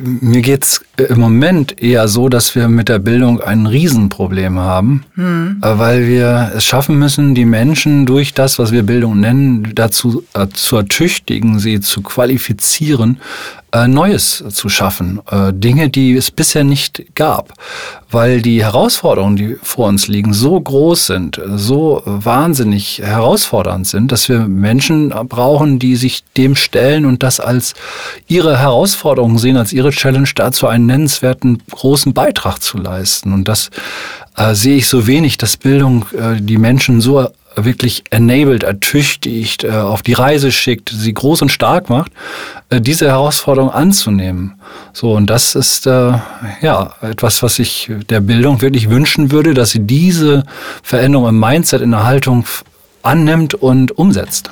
Mir geht's im Moment eher so, dass wir mit der Bildung ein Riesenproblem haben, hm. weil wir es schaffen müssen, die Menschen durch das, was wir Bildung nennen, dazu äh, zu ertüchtigen, sie zu qualifizieren, äh, Neues zu schaffen. Äh, Dinge, die es bisher nicht gab. Weil die Herausforderungen, die vor uns liegen, so groß sind, so wahnsinnig herausfordernd sind, dass wir Menschen brauchen, die sich dem stellen und das als ihre Herausforderung sehen, als ihre Challenge dazu einen nennenswerten großen Beitrag zu leisten. Und das äh, sehe ich so wenig, dass Bildung äh, die Menschen so wirklich enabled, ertüchtigt, äh, auf die Reise schickt, sie groß und stark macht, äh, diese Herausforderung anzunehmen. So, und das ist äh, ja etwas, was ich der Bildung wirklich wünschen würde, dass sie diese Veränderung im Mindset, in der Haltung annimmt und umsetzt.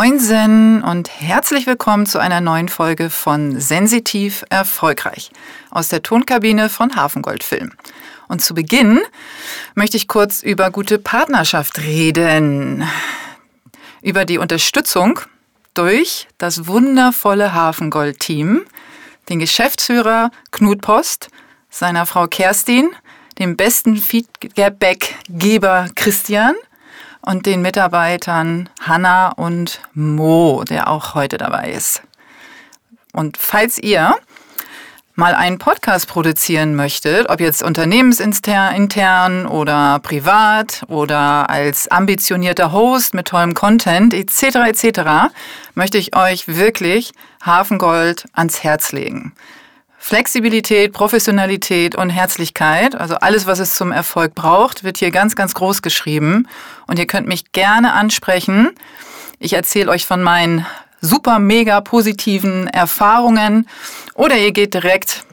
Moinsen und herzlich willkommen zu einer neuen Folge von Sensitiv Erfolgreich aus der Tonkabine von Hafengold Film. Und zu Beginn möchte ich kurz über gute Partnerschaft reden. Über die Unterstützung durch das wundervolle Hafengold-Team, den Geschäftsführer Knut Post, seiner Frau Kerstin, dem besten Feedbackgeber Christian – und den Mitarbeitern Hanna und Mo, der auch heute dabei ist. Und falls ihr mal einen Podcast produzieren möchtet, ob jetzt unternehmensintern oder privat oder als ambitionierter Host mit tollem Content etc. etc., möchte ich euch wirklich Hafengold ans Herz legen. Flexibilität, Professionalität und Herzlichkeit, also alles, was es zum Erfolg braucht, wird hier ganz, ganz groß geschrieben. Und ihr könnt mich gerne ansprechen. Ich erzähle euch von meinen super, mega positiven Erfahrungen oder ihr geht direkt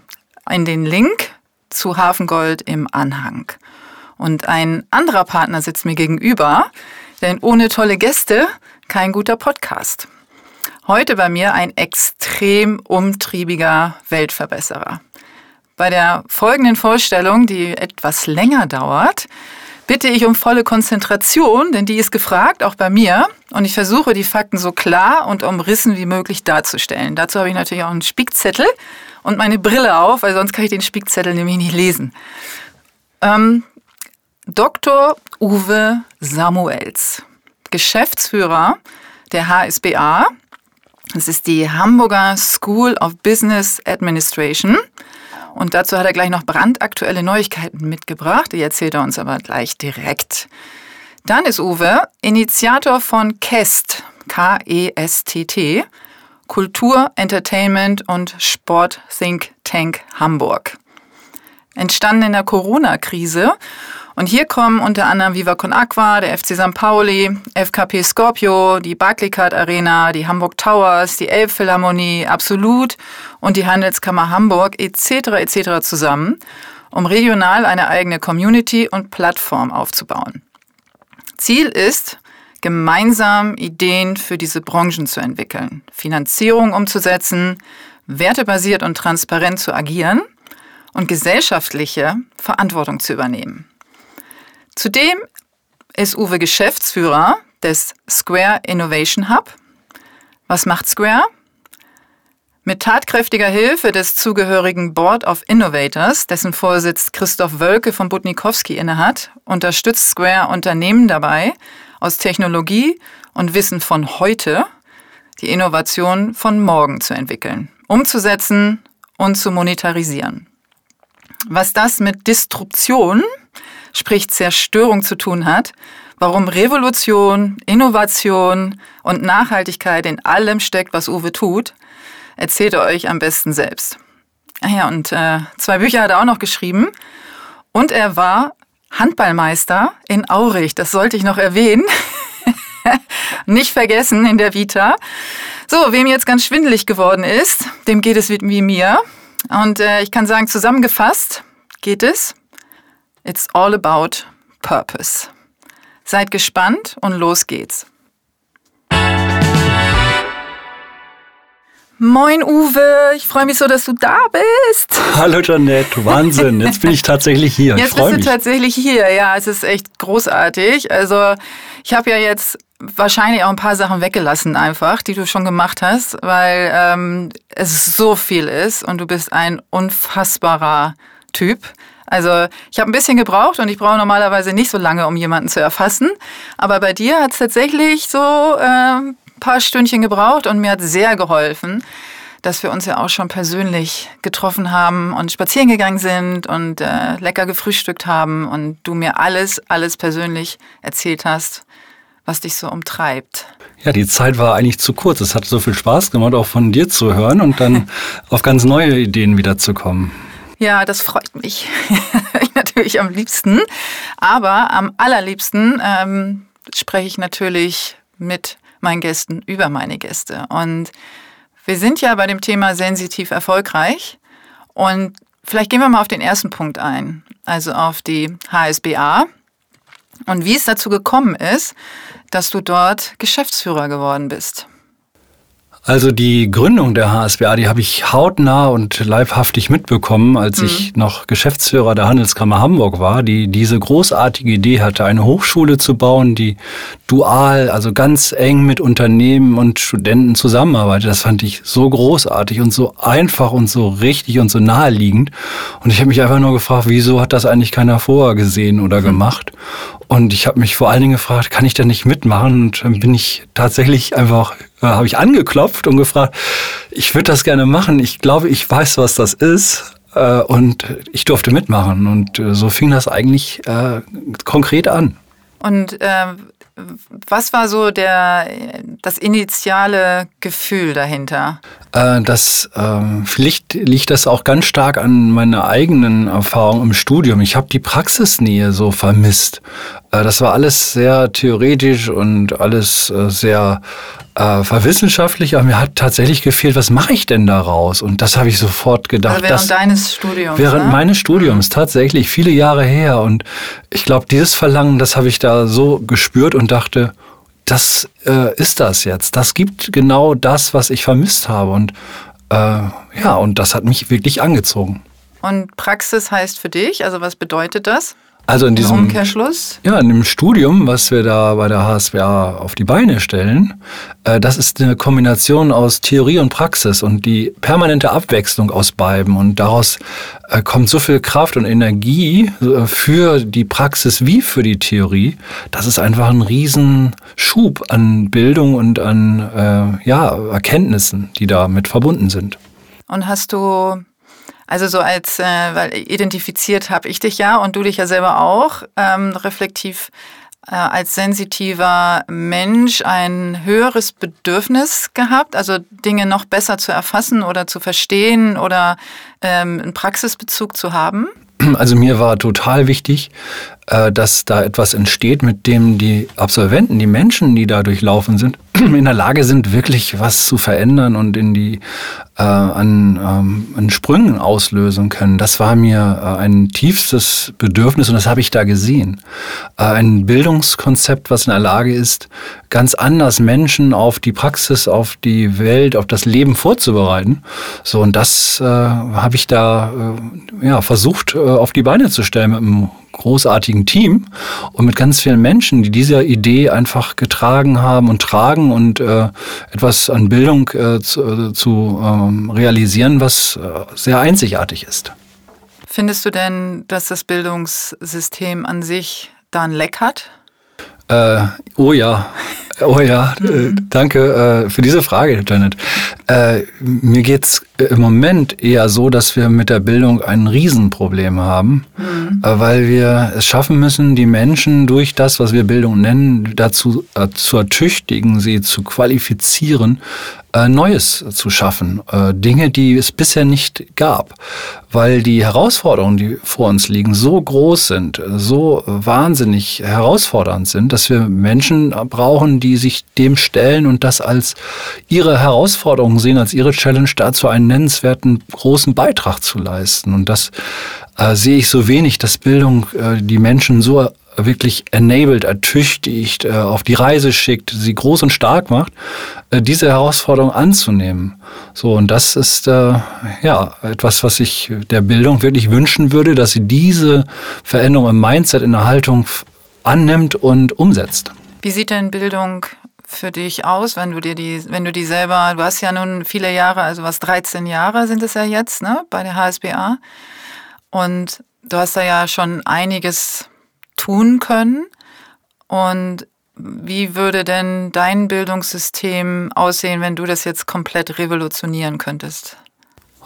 in den Link zu Hafengold im Anhang. Und ein anderer Partner sitzt mir gegenüber, denn ohne tolle Gäste kein guter Podcast. Heute bei mir ein extrem umtriebiger Weltverbesserer. Bei der folgenden Vorstellung, die etwas länger dauert, bitte ich um volle Konzentration, denn die ist gefragt, auch bei mir. Und ich versuche, die Fakten so klar und umrissen wie möglich darzustellen. Dazu habe ich natürlich auch einen Spickzettel und meine Brille auf, weil sonst kann ich den Spickzettel nämlich nicht lesen. Ähm, Dr. Uwe Samuels, Geschäftsführer der HSBA, das ist die Hamburger School of Business Administration. Und dazu hat er gleich noch brandaktuelle Neuigkeiten mitgebracht. Die erzählt er uns aber gleich direkt. Dann ist Uwe Initiator von KEST, K-E-S-T-T, Kultur, Entertainment und Sport Think Tank Hamburg. Entstanden in der Corona-Krise und hier kommen unter anderem Viva Con Aqua, der FC St. Pauli, FKP Scorpio, die Barclaycard Arena, die Hamburg Towers, die Elbphilharmonie, Absolut und die Handelskammer Hamburg etc. etc. zusammen, um regional eine eigene Community und Plattform aufzubauen. Ziel ist, gemeinsam Ideen für diese Branchen zu entwickeln, Finanzierung umzusetzen, wertebasiert und transparent zu agieren und gesellschaftliche Verantwortung zu übernehmen. Zudem ist Uwe Geschäftsführer des Square Innovation Hub. Was macht Square? Mit tatkräftiger Hilfe des zugehörigen Board of Innovators, dessen Vorsitz Christoph Wölke von Butnikowski innehat, unterstützt Square Unternehmen dabei, aus Technologie und Wissen von heute die Innovation von morgen zu entwickeln, umzusetzen und zu monetarisieren. Was das mit Disruption sprich Zerstörung zu tun hat, warum Revolution, Innovation und Nachhaltigkeit in allem steckt, was Uwe tut, erzählt er euch am besten selbst. Ah ja, und äh, zwei Bücher hat er auch noch geschrieben. Und er war Handballmeister in Aurich. Das sollte ich noch erwähnen. Nicht vergessen in der Vita. So, wem jetzt ganz schwindelig geworden ist, dem geht es wie mir. Und äh, ich kann sagen, zusammengefasst geht es It's all about purpose. Seid gespannt und los geht's. Moin Uwe, ich freue mich so, dass du da bist. Hallo Janette, Wahnsinn, jetzt bin ich tatsächlich hier. Jetzt bist du tatsächlich hier, ja, es ist echt großartig. Also ich habe ja jetzt wahrscheinlich auch ein paar Sachen weggelassen einfach, die du schon gemacht hast, weil ähm, es so viel ist und du bist ein unfassbarer Typ. Also ich habe ein bisschen gebraucht und ich brauche normalerweise nicht so lange, um jemanden zu erfassen. Aber bei dir hat es tatsächlich so äh, paar Stündchen gebraucht und mir hat sehr geholfen, dass wir uns ja auch schon persönlich getroffen haben und spazieren gegangen sind und äh, lecker gefrühstückt haben und du mir alles, alles persönlich erzählt hast, was dich so umtreibt. Ja, die Zeit war eigentlich zu kurz. Es hat so viel Spaß gemacht, auch von dir zu hören und dann auf ganz neue Ideen wiederzukommen. Ja, das freut mich natürlich am liebsten. Aber am allerliebsten ähm, spreche ich natürlich mit meinen Gästen über meine Gäste. Und wir sind ja bei dem Thema sensitiv erfolgreich. Und vielleicht gehen wir mal auf den ersten Punkt ein, also auf die HSBA und wie es dazu gekommen ist, dass du dort Geschäftsführer geworden bist. Also die Gründung der HSBA, die habe ich hautnah und leibhaftig mitbekommen, als mhm. ich noch Geschäftsführer der Handelskammer Hamburg war, die diese großartige Idee hatte, eine Hochschule zu bauen, die dual, also ganz eng mit Unternehmen und Studenten zusammenarbeitet. Das fand ich so großartig und so einfach und so richtig und so naheliegend. Und ich habe mich einfach nur gefragt, wieso hat das eigentlich keiner vorher gesehen oder mhm. gemacht? Und ich habe mich vor allen Dingen gefragt, kann ich da nicht mitmachen? Und dann bin ich tatsächlich einfach, äh, habe ich angeklopft und gefragt, ich würde das gerne machen. Ich glaube, ich weiß, was das ist. Äh, und ich durfte mitmachen. Und äh, so fing das eigentlich konkret an. Und was war so der, das initiale Gefühl dahinter? Das, vielleicht liegt das auch ganz stark an meiner eigenen Erfahrung im Studium. Ich habe die Praxisnähe so vermisst. Äh, das war alles sehr theoretisch und alles äh, sehr äh, verwissenschaftlich, aber mir hat tatsächlich gefehlt, was mache ich denn daraus? Und das habe ich sofort gedacht. Also während dass, deines Studiums. Während ne? meines Studiums, mhm. tatsächlich, viele Jahre her. Und ich glaube, dieses Verlangen, das habe ich da so gespürt und dachte, das äh, ist das jetzt. Das gibt genau das, was ich vermisst habe. Und äh, ja, und das hat mich wirklich angezogen. Und Praxis heißt für dich, also was bedeutet das? Also in diesem Umkehrschluss? Ja, in dem Studium, was wir da bei der HSWA auf die Beine stellen, äh, das ist eine Kombination aus Theorie und Praxis und die permanente Abwechslung aus beiden. Und daraus äh, kommt so viel Kraft und Energie äh, für die Praxis wie für die Theorie. Das ist einfach ein Riesenschub an Bildung und an ja, Erkenntnissen, die damit verbunden sind. Und hast du also so als, äh, weil identifiziert habe ich dich ja und du dich ja selber auch, ähm, reflektiv äh, als sensitiver Mensch ein höheres Bedürfnis gehabt, also Dinge noch besser zu erfassen oder zu verstehen oder ähm, einen Praxisbezug zu haben? Also mir war total wichtig, äh, dass da etwas entsteht, mit dem die Absolventen, die Menschen, die da durchlaufen sind, in der Lage sind, wirklich was zu verändern und in die äh, an, ähm, an Sprüngen auslösen können. Das war mir äh, ein tiefstes Bedürfnis und das habe ich da gesehen. Äh, ein Bildungskonzept, was in der Lage ist, ganz anders Menschen auf die Praxis, auf die Welt, auf das Leben vorzubereiten. So und das äh, habe ich da äh, ja versucht äh, auf die Beine zu stellen mit einem großartigen Team und mit ganz vielen Menschen, die diese Idee einfach getragen haben und tragen und äh, etwas an Bildung äh, zu, äh, zu ähm, realisieren, was äh, sehr einzigartig ist. Findest du denn, dass das Bildungssystem an sich da ein Leck hat? Äh, oh ja, oh ja, äh, danke äh, für diese Frage, Janet. Äh, mir geht's im Moment eher so, dass wir mit der Bildung ein Riesenproblem haben, mhm. Äh, weil wir es schaffen müssen, die Menschen durch das, was wir Bildung nennen, dazu zu ertüchtigen, sie zu qualifizieren, äh, Neues zu schaffen. Äh, Dinge, die es bisher nicht gab, weil die Herausforderungen, die vor uns liegen, so groß sind, so wahnsinnig herausfordernd sind, dass wir Menschen brauchen, die sich dem stellen und das als ihre Herausforderung sehen, als ihre Challenge dazu einen nennenswerten großen Beitrag zu leisten. Und das äh, sehe ich so wenig, dass Bildung äh, die Menschen so wirklich enabled, ertüchtigt, äh, auf die Reise schickt, sie groß und stark macht, äh, diese Herausforderung anzunehmen. So, und das ist äh, ja etwas, was ich der Bildung wirklich wünschen würde, dass sie diese Veränderung im Mindset, in der Haltung annimmt und umsetzt. Wie sieht denn Bildung für dich aus, wenn du dir die, wenn du die selber, du hast ja nun viele Jahre, also was 13 Jahre sind es ja jetzt, ne, bei der HSBA. Und du hast da ja schon einiges tun können. Und wie würde denn dein Bildungssystem aussehen, wenn du das jetzt komplett revolutionieren könntest?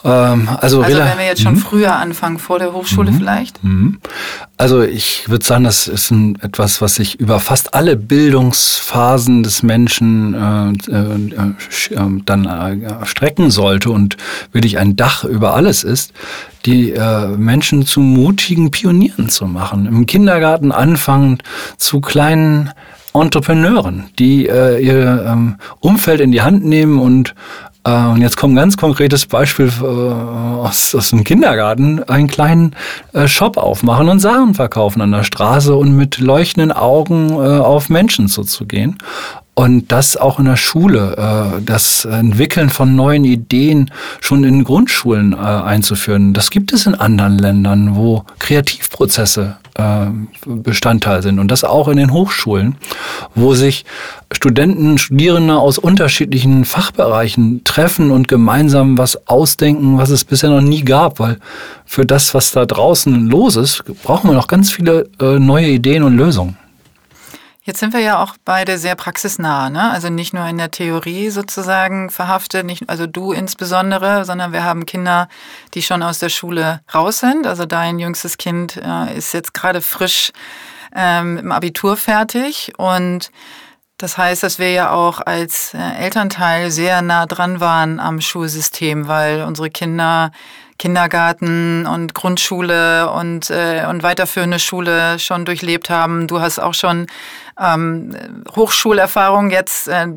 Ähm, also, also wenn wir jetzt schon mhm. früher anfangen, vor der Hochschule mhm. vielleicht? Mhm. Also ich würde sagen, das ist ein, etwas, was sich über fast alle Bildungsphasen des Menschen äh, äh, äh dann äh, strecken sollte und wirklich ein Dach über alles ist, die äh, Menschen zu mutigen Pionieren zu machen. Im Kindergarten anfangend zu kleinen Entrepreneuren, die äh, ihr ähm, Umfeld in die Hand nehmen und und jetzt kommt ein ganz konkretes Beispiel äh, aus, aus dem Kindergarten, einen kleinen äh, Shop aufmachen und Sachen verkaufen an der Straße und mit leuchtenden Augen auf Menschen zuzugehen. Und das auch in der Schule, das Entwickeln von neuen Ideen schon in Grundschulen einzuführen. Das gibt es in anderen Ländern, wo Kreativprozesse Bestandteil sind. Und das auch in den Hochschulen, wo sich Studenten, Studierende aus unterschiedlichen Fachbereichen treffen und gemeinsam was ausdenken, was es bisher noch nie gab. Weil für das, was da draußen los ist, brauchen wir noch ganz viele äh, neue Ideen und Lösungen. Jetzt sind wir ja auch beide sehr praxisnah, ne? Also nicht nur in der Theorie sozusagen verhaftet, nicht, also du insbesondere, sondern wir haben Kinder, die schon aus der Schule raus sind. Also dein jüngstes Kind äh, ist jetzt gerade frisch ähm, im Abitur fertig und das heißt, dass wir ja auch als äh, Elternteil sehr nah dran waren am Schulsystem, weil unsere Kinder Kindergarten und Grundschule und, äh, und weiterführende Schule schon durchlebt haben. Du hast auch schon ähm, Hochschulerfahrung jetzt äh,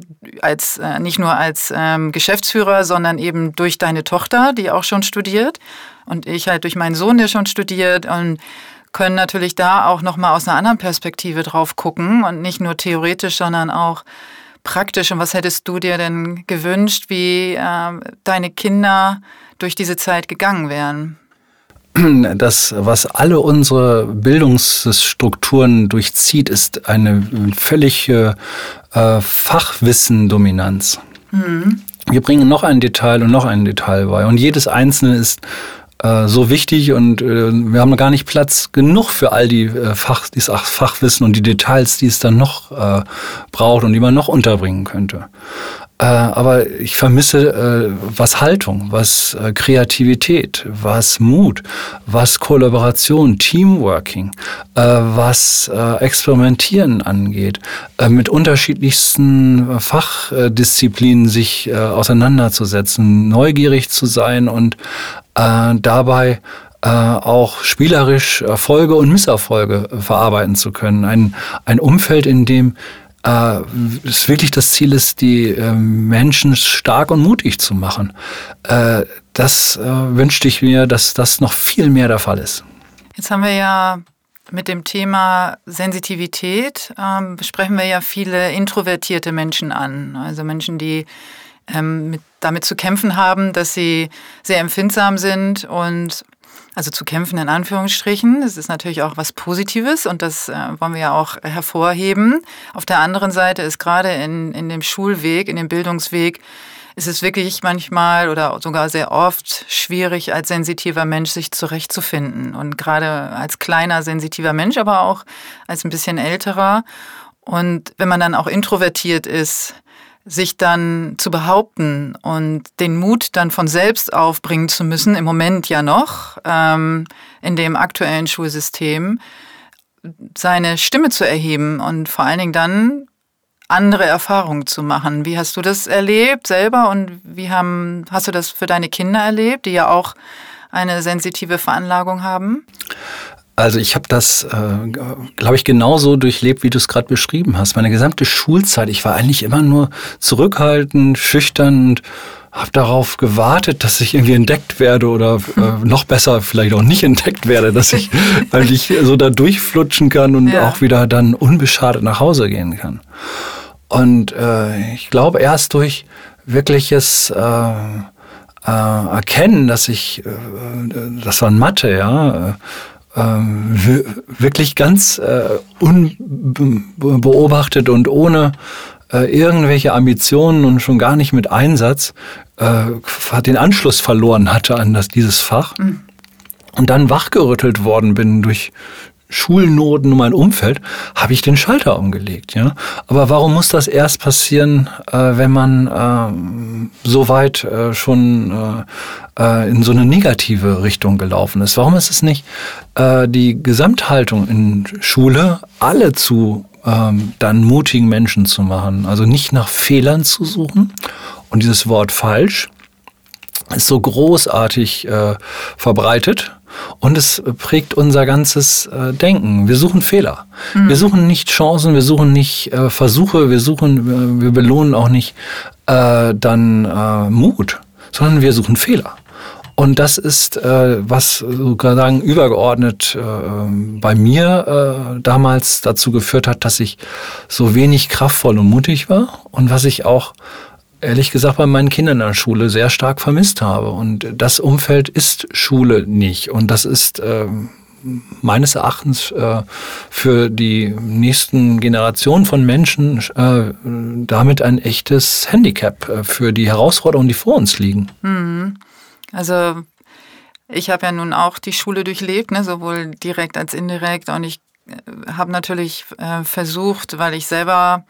als äh, nicht nur als ähm, Geschäftsführer, sondern eben durch deine Tochter, die auch schon studiert und ich halt durch meinen Sohn, der schon studiert und können natürlich da auch noch mal aus einer anderen Perspektive drauf gucken und nicht nur theoretisch, sondern auch praktisch. Und was hättest du dir denn gewünscht, wie äh, deine Kinder durch diese Zeit gegangen wären? Das, was alle unsere Bildungsstrukturen durchzieht, ist eine völlige äh, Fachwissendominanz. Mhm. Wir bringen noch ein Detail und noch ein Detail bei. Und jedes einzelne ist äh, so wichtig und äh, wir haben gar nicht Platz genug für all die äh, Fach, dieses Fachwissen und die Details, die es dann noch äh, braucht und die man noch unterbringen könnte. Äh, aber ich vermisse äh, was Haltung, was äh, Kreativität, was Mut, was Kollaboration, Teamworking, äh, was äh, Experimentieren angeht, mit unterschiedlichsten Fachdisziplinen sich auseinanderzusetzen, neugierig zu sein und dabei auch spielerisch Erfolge und Misserfolge verarbeiten zu können. Ein, ein Umfeld, in dem äh, es wirklich das Ziel ist, die äh, Menschen stark und mutig zu machen. Äh, das äh, wünschte ich mir, dass das noch viel mehr der Fall ist. Jetzt haben wir ja mit dem Thema Sensitivität ähm, sprechen wir ja viele introvertierte Menschen an, also Menschen, die ähm, mit, damit zu kämpfen haben, dass sie sehr empfindsam sind und also zu kämpfen in Anführungsstrichen. Das ist natürlich auch was Positives und das äh, wollen wir ja auch hervorheben. Auf der anderen Seite ist gerade in, in dem Schulweg, in dem Bildungsweg, ist es wirklich manchmal oder sogar sehr oft schwierig, als sensitiver Mensch sich zurechtzufinden. Und gerade als kleiner, sensitiver Mensch, aber auch als ein bisschen älterer. Und wenn man dann auch introvertiert ist, sich dann zu behaupten und den Mut dann von selbst aufbringen zu müssen, im Moment ja noch, ähm, in dem aktuellen Schulsystem, seine Stimme zu erheben und vor allen Dingen dann andere Erfahrungen zu machen. Wie hast du das erlebt selber und wie haben, hast du das für deine Kinder erlebt, die ja auch eine sensitive Veranlagung haben? Also ich habe das, äh, glaube ich, genauso durchlebt, wie du es gerade beschrieben hast. Meine gesamte Schulzeit, ich war eigentlich immer nur zurückhaltend, schüchtern und habe darauf gewartet, dass ich irgendwie entdeckt werde oder äh, noch besser vielleicht auch nicht entdeckt werde, dass ich eigentlich so da durchflutschen kann und ja. auch wieder dann unbeschadet nach Hause gehen kann. Und äh, ich glaube, erst durch wirkliches äh, äh, Erkennen, dass ich, äh, das war Mathe, ja, äh, wirklich ganz äh, unbeobachtet und ohne äh, irgendwelche Ambitionen und schon gar nicht mit Einsatz äh, den Anschluss verloren hatte an das, dieses Fach. Mhm. Und dann wachgerüttelt worden bin durch Schulnoten und mein Umfeld, habe ich den Schalter umgelegt. Ja? Aber warum muss das erst passieren, äh, wenn man äh, so weit äh, schon äh, äh, in so eine negative Richtung gelaufen ist? Warum ist es nicht äh, die Gesamthaltung in Schule, alle zu ähm, dann mutigen Menschen zu machen? Also nicht nach Fehlern zu suchen und dieses Wort falsch ist so großartig äh, verbreitet und es prägt unser ganzes äh, Denken. Wir suchen Fehler. Mhm. Wir suchen nicht Chancen, wir suchen nicht äh, Versuche, wir suchen, äh, wir belohnen auch nicht dann Mut, sondern wir suchen Fehler. Und das ist, äh, was sozusagen übergeordnet äh, bei mir äh, damals dazu geführt hat, dass ich so wenig kraftvoll und mutig war und was ich auch ehrlich gesagt bei meinen Kindern in der Schule sehr stark vermisst habe. Und das Umfeld ist Schule nicht. Und das ist äh, meines Erachtens äh, für die nächsten Generationen von Menschen äh, damit ein echtes Handicap äh, für die Herausforderungen, die vor uns liegen. Mhm. Also ich habe ja nun auch die Schule durchlebt, ne, sowohl direkt als indirekt. Und ich äh, habe natürlich äh, versucht, weil ich selber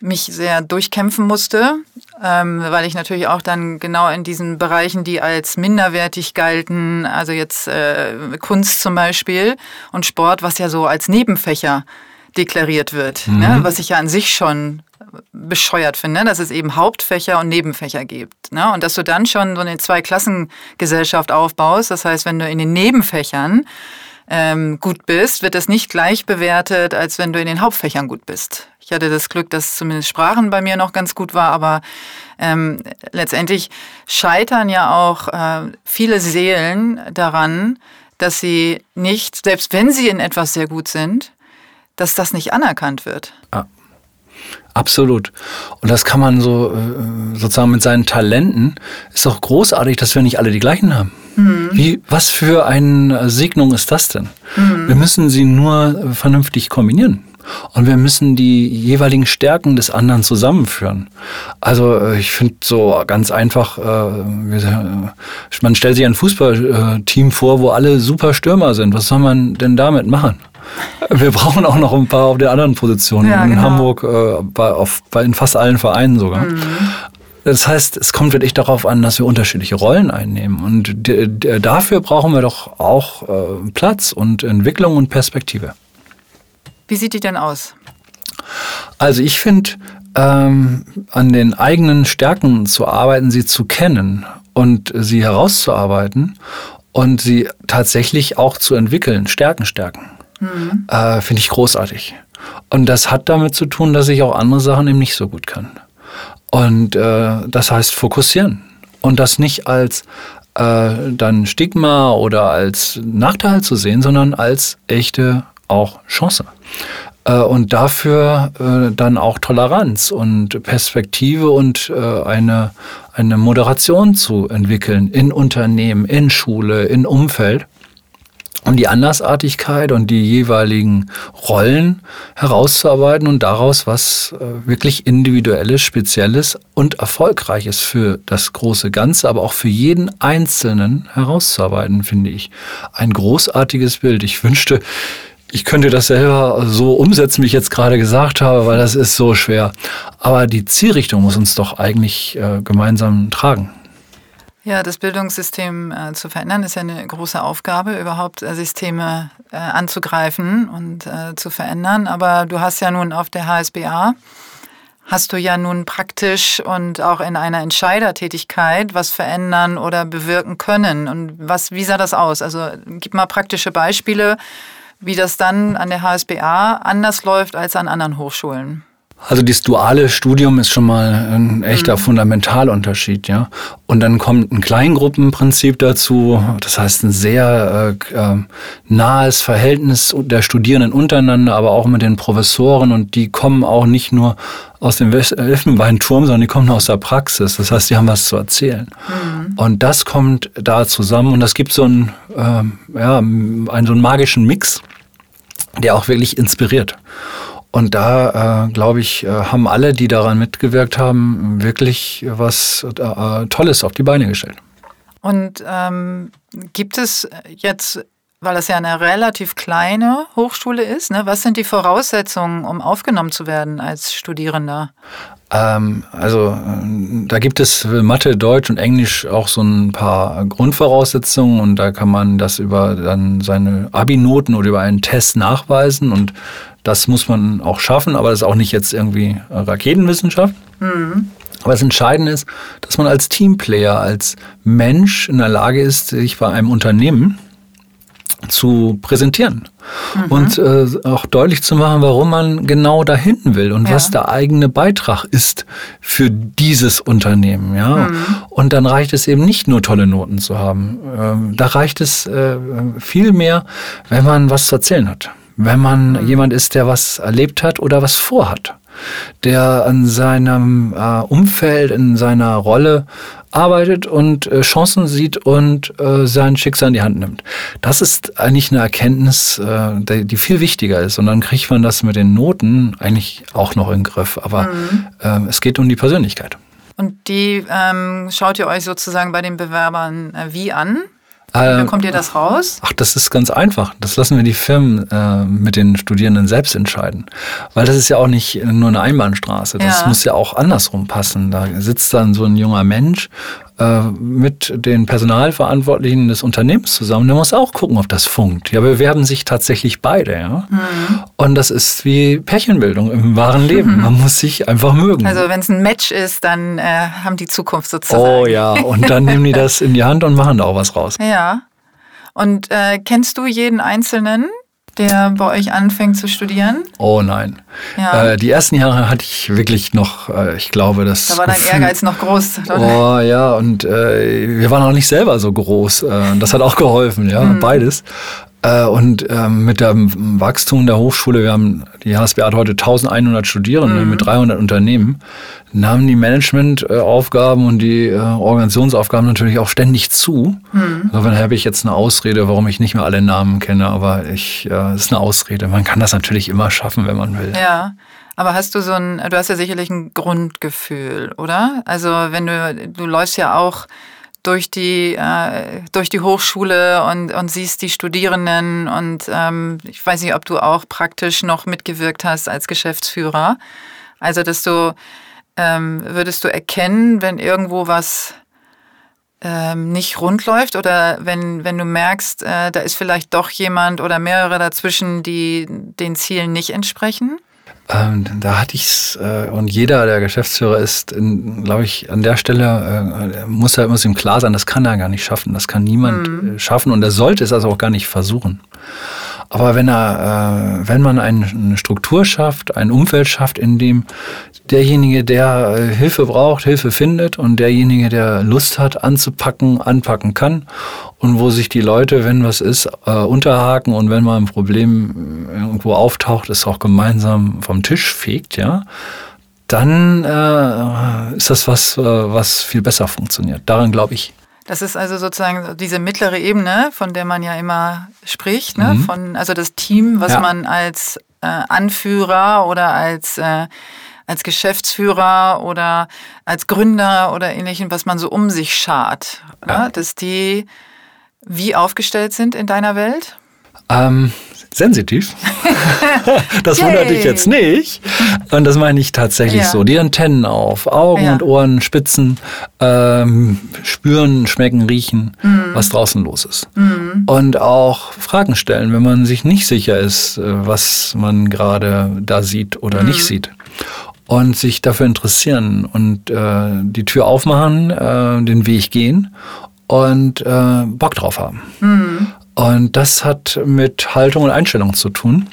mich sehr durchkämpfen musste, ähm, weil ich natürlich auch dann genau in diesen Bereichen, die als minderwertig galten, also jetzt äh, Kunst zum Beispiel und Sport, was ja so als Nebenfächer deklariert wird, ne, mhm. ne, was ich ja an sich schon bescheuert finde, dass es eben Hauptfächer und Nebenfächer gibt. Ne? Und dass du dann schon so eine Zweiklassengesellschaft aufbaust. Das heißt, wenn du in den Nebenfächern ähm, gut bist, wird das nicht gleich bewertet, als wenn du in den Hauptfächern gut bist. Ich hatte das Glück, dass zumindest Sprachen bei mir noch ganz gut war, aber ähm, letztendlich scheitern ja auch äh, viele Seelen daran, dass sie nicht, selbst wenn sie in etwas sehr gut sind, dass das nicht anerkannt wird. Ah. Absolut. Und das kann man so äh, sozusagen mit seinen Talenten, ist doch großartig, dass wir nicht alle die gleichen haben. Mhm. Wie, was für eine Segnung ist das denn? Mhm. Wir müssen sie nur vernünftig kombinieren. Und wir müssen die jeweiligen Stärken des anderen zusammenführen. Also äh, ich finde so ganz einfach, äh, man stellt sich ein Fußballteam vor, wo alle super Stürmer sind. Was soll man denn damit machen? Wir brauchen auch noch ein paar auf der anderen Positionen. Ja, in genau. Hamburg, äh, bei, auf, bei, in fast allen Vereinen sogar. Mhm. Das heißt, es kommt wirklich darauf an, dass wir unterschiedliche Rollen einnehmen. Und dafür brauchen wir doch auch äh, Platz und Entwicklung und Perspektive. Wie sieht die denn aus? Also ich finde, ähm, an den eigenen Stärken zu arbeiten, sie zu kennen und sie herauszuarbeiten und sie tatsächlich auch zu entwickeln, Stärken stärken. Mhm. Äh, Finde ich großartig. Und das hat damit zu tun, dass ich auch andere Sachen eben nicht so gut kann. Und äh, das heißt fokussieren. Und das nicht als äh, dann Stigma oder als Nachteil zu sehen, sondern als echte auch Chance. Äh, und dafür äh, dann auch Toleranz und Perspektive und äh, eine, eine Moderation zu entwickeln in Unternehmen, in Schule, in Umfeld um die Andersartigkeit und die jeweiligen Rollen herauszuarbeiten und daraus was äh, wirklich individuelles, spezielles und erfolgreiches für das große Ganze, aber auch für jeden Einzelnen herauszuarbeiten, finde ich. Ein großartiges Bild. Ich wünschte, ich könnte das selber so umsetzen, wie ich jetzt gerade gesagt habe, weil das ist so schwer. Aber die Zielrichtung muss uns doch eigentlich äh, gemeinsam tragen. Ja, das Bildungssystem äh, zu verändern ist ja eine große Aufgabe, überhaupt äh, Systeme äh, anzugreifen und äh, zu verändern. Aber du hast ja nun auf der HSBA, hast du ja nun praktisch und auch in einer Entscheidertätigkeit was verändern oder bewirken können. Und was, wie sah das aus? Also gib mal praktische Beispiele, wie das dann an der HSBA anders läuft als an anderen Hochschulen. Also das duale Studium ist schon mal ein echter mhm. Fundamentalunterschied, ja. Und dann kommt ein Kleingruppenprinzip dazu, das heißt ein sehr äh, äh, nahes Verhältnis der Studierenden untereinander, aber auch mit den Professoren und die kommen auch nicht nur aus dem Elfenbeinturm, sondern die kommen aus der Praxis. Das heißt, die haben was zu erzählen. Mhm. Und das kommt da zusammen und das gibt so einen, äh, ja, einen so einen magischen Mix, der auch wirklich inspiriert. Und da, äh, glaube ich, äh, haben alle, die daran mitgewirkt haben, wirklich was äh, Tolles auf die Beine gestellt. Und ähm, gibt es jetzt, weil das ja eine relativ kleine Hochschule ist, ne, was sind die Voraussetzungen, um aufgenommen zu werden als Studierender? Ähm, also da gibt es für Mathe, Deutsch und Englisch auch so ein paar Grundvoraussetzungen und da kann man das über dann seine Abi-Noten oder über einen Test nachweisen und das muss man auch schaffen, aber das ist auch nicht jetzt irgendwie Raketenwissenschaft. Mhm. Aber das Entscheidende ist, dass man als Teamplayer, als Mensch in der Lage ist, sich bei einem Unternehmen zu präsentieren mhm. und äh, auch deutlich zu machen, warum man genau dahin will und ja. was der eigene Beitrag ist für dieses Unternehmen. Ja? Mhm. Und dann reicht es eben nicht nur tolle Noten zu haben. Ähm, da reicht es äh, viel mehr, wenn man was zu erzählen hat. Wenn man jemand ist, der was erlebt hat oder was vorhat der an seinem äh, Umfeld, in seiner Rolle arbeitet und äh, Chancen sieht und äh, sein Schicksal in die Hand nimmt. Das ist eigentlich eine Erkenntnis, äh, die, die, viel wichtiger ist. Und dann kriegt man das mit den Noten eigentlich auch noch in den Griff. Aber mhm. Ähm, es geht um die Persönlichkeit. Und die ähm, schaut ihr euch sozusagen bei den Bewerbern äh, wie an? Wie ähm, bekommt ihr das raus? Ach, das ist ganz einfach. Das lassen wir die Firmen äh, mit den Studierenden selbst entscheiden. Weil das ist ja auch nicht nur eine Einbahnstraße. Das ja. muss ja auch andersrum passen. Da sitzt dann so ein junger Mensch äh, mit den Personalverantwortlichen des Unternehmens zusammen. Der muss auch gucken, ob das funkt. Ja, bewerben sich tatsächlich beide. Ja? Mhm. Und das ist wie Pärchenbildung im wahren Leben. Mhm. Man muss sich einfach mögen. Also wenn es ein Match ist, dann äh, haben die Zukunft sozusagen. Oh ja, und dann nehmen die das in die Hand und machen da auch was raus. Ja. Und äh, kennst du jeden Einzelnen? der bei euch anfängt zu studieren? Oh nein. Ja. Äh, die ersten Jahre hatte ich wirklich noch, äh, ich glaube, das. Da war dein Ehrgeiz noch groß, oder? Oh ja, und äh, wir waren auch nicht selber so groß. Äh, das hat auch geholfen, ja, mhm. beides. Äh, und ähm, mit dem Wachstum der Hochschule, wir haben, die HSB hat heute 1100 Studierende mhm. mit 300 Unternehmen, nahmen die Managementaufgaben und die äh, Organisationsaufgaben natürlich auch ständig zu. Mhm. Insofern habe ich jetzt eine Ausrede, warum ich nicht mehr alle Namen kenne, aber ich, äh, es ist eine Ausrede. Man kann das natürlich immer schaffen, wenn man will. Ja. Aber hast du so ein, du hast ja sicherlich ein Grundgefühl, oder? Also wenn du, du läufst ja auch durch die, äh, durch die Hochschule und, und siehst die Studierenden und ähm, ich weiß nicht, ob du auch praktisch noch mitgewirkt hast als Geschäftsführer. Also, dass du, ähm, würdest du erkennen, wenn irgendwo was ähm, nicht rund läuft oder wenn, wenn du merkst, äh, da ist vielleicht doch jemand oder mehrere dazwischen, die den Zielen nicht entsprechen? Ähm, da hatte ich's äh, und jeder, der Geschäftsführer ist, glaube ich, an der Stelle äh, muss er muss ihm klar sein, das kann er gar nicht schaffen, das kann niemand mhm. Äh, schaffen und er sollte es also auch gar nicht versuchen. Aber wenn er, äh, wenn man eine Struktur schafft, ein Umfeld schafft, in dem derjenige, der äh, Hilfe braucht, Hilfe findet und derjenige, der Lust hat, anzupacken, anpacken kann und wo sich die Leute, wenn was ist, äh, unterhaken und wenn mal ein Problem irgendwo auftaucht, es auch gemeinsam vom Tisch fegt, ja, dann äh, ist das was, äh, was viel besser funktioniert. Daran glaube ich. Das ist also sozusagen diese mittlere Ebene, von der man ja immer spricht, ne? Mhm. von, also das Team, was ja. man als äh, Anführer oder als, äh, als Geschäftsführer oder als Gründer oder ähnlichem, was man so um sich schart. Ja. Dass die wie aufgestellt sind in deiner Welt? Ähm, sensitiv. das wundert dich jetzt nicht. Und das meine ich tatsächlich ja. so. Die Antennen auf, Augen ja. und Ohren spitzen, ähm, spüren, schmecken, riechen, mhm. was draußen los ist. Mhm. Und auch Fragen stellen, wenn man sich nicht sicher ist, äh, was man gerade da sieht oder mhm. nicht sieht und sich dafür interessieren und äh, die Tür aufmachen, äh, den Weg gehen und äh, Bock drauf haben. Mhm. Und das hat mit Haltung und Einstellung zu tun.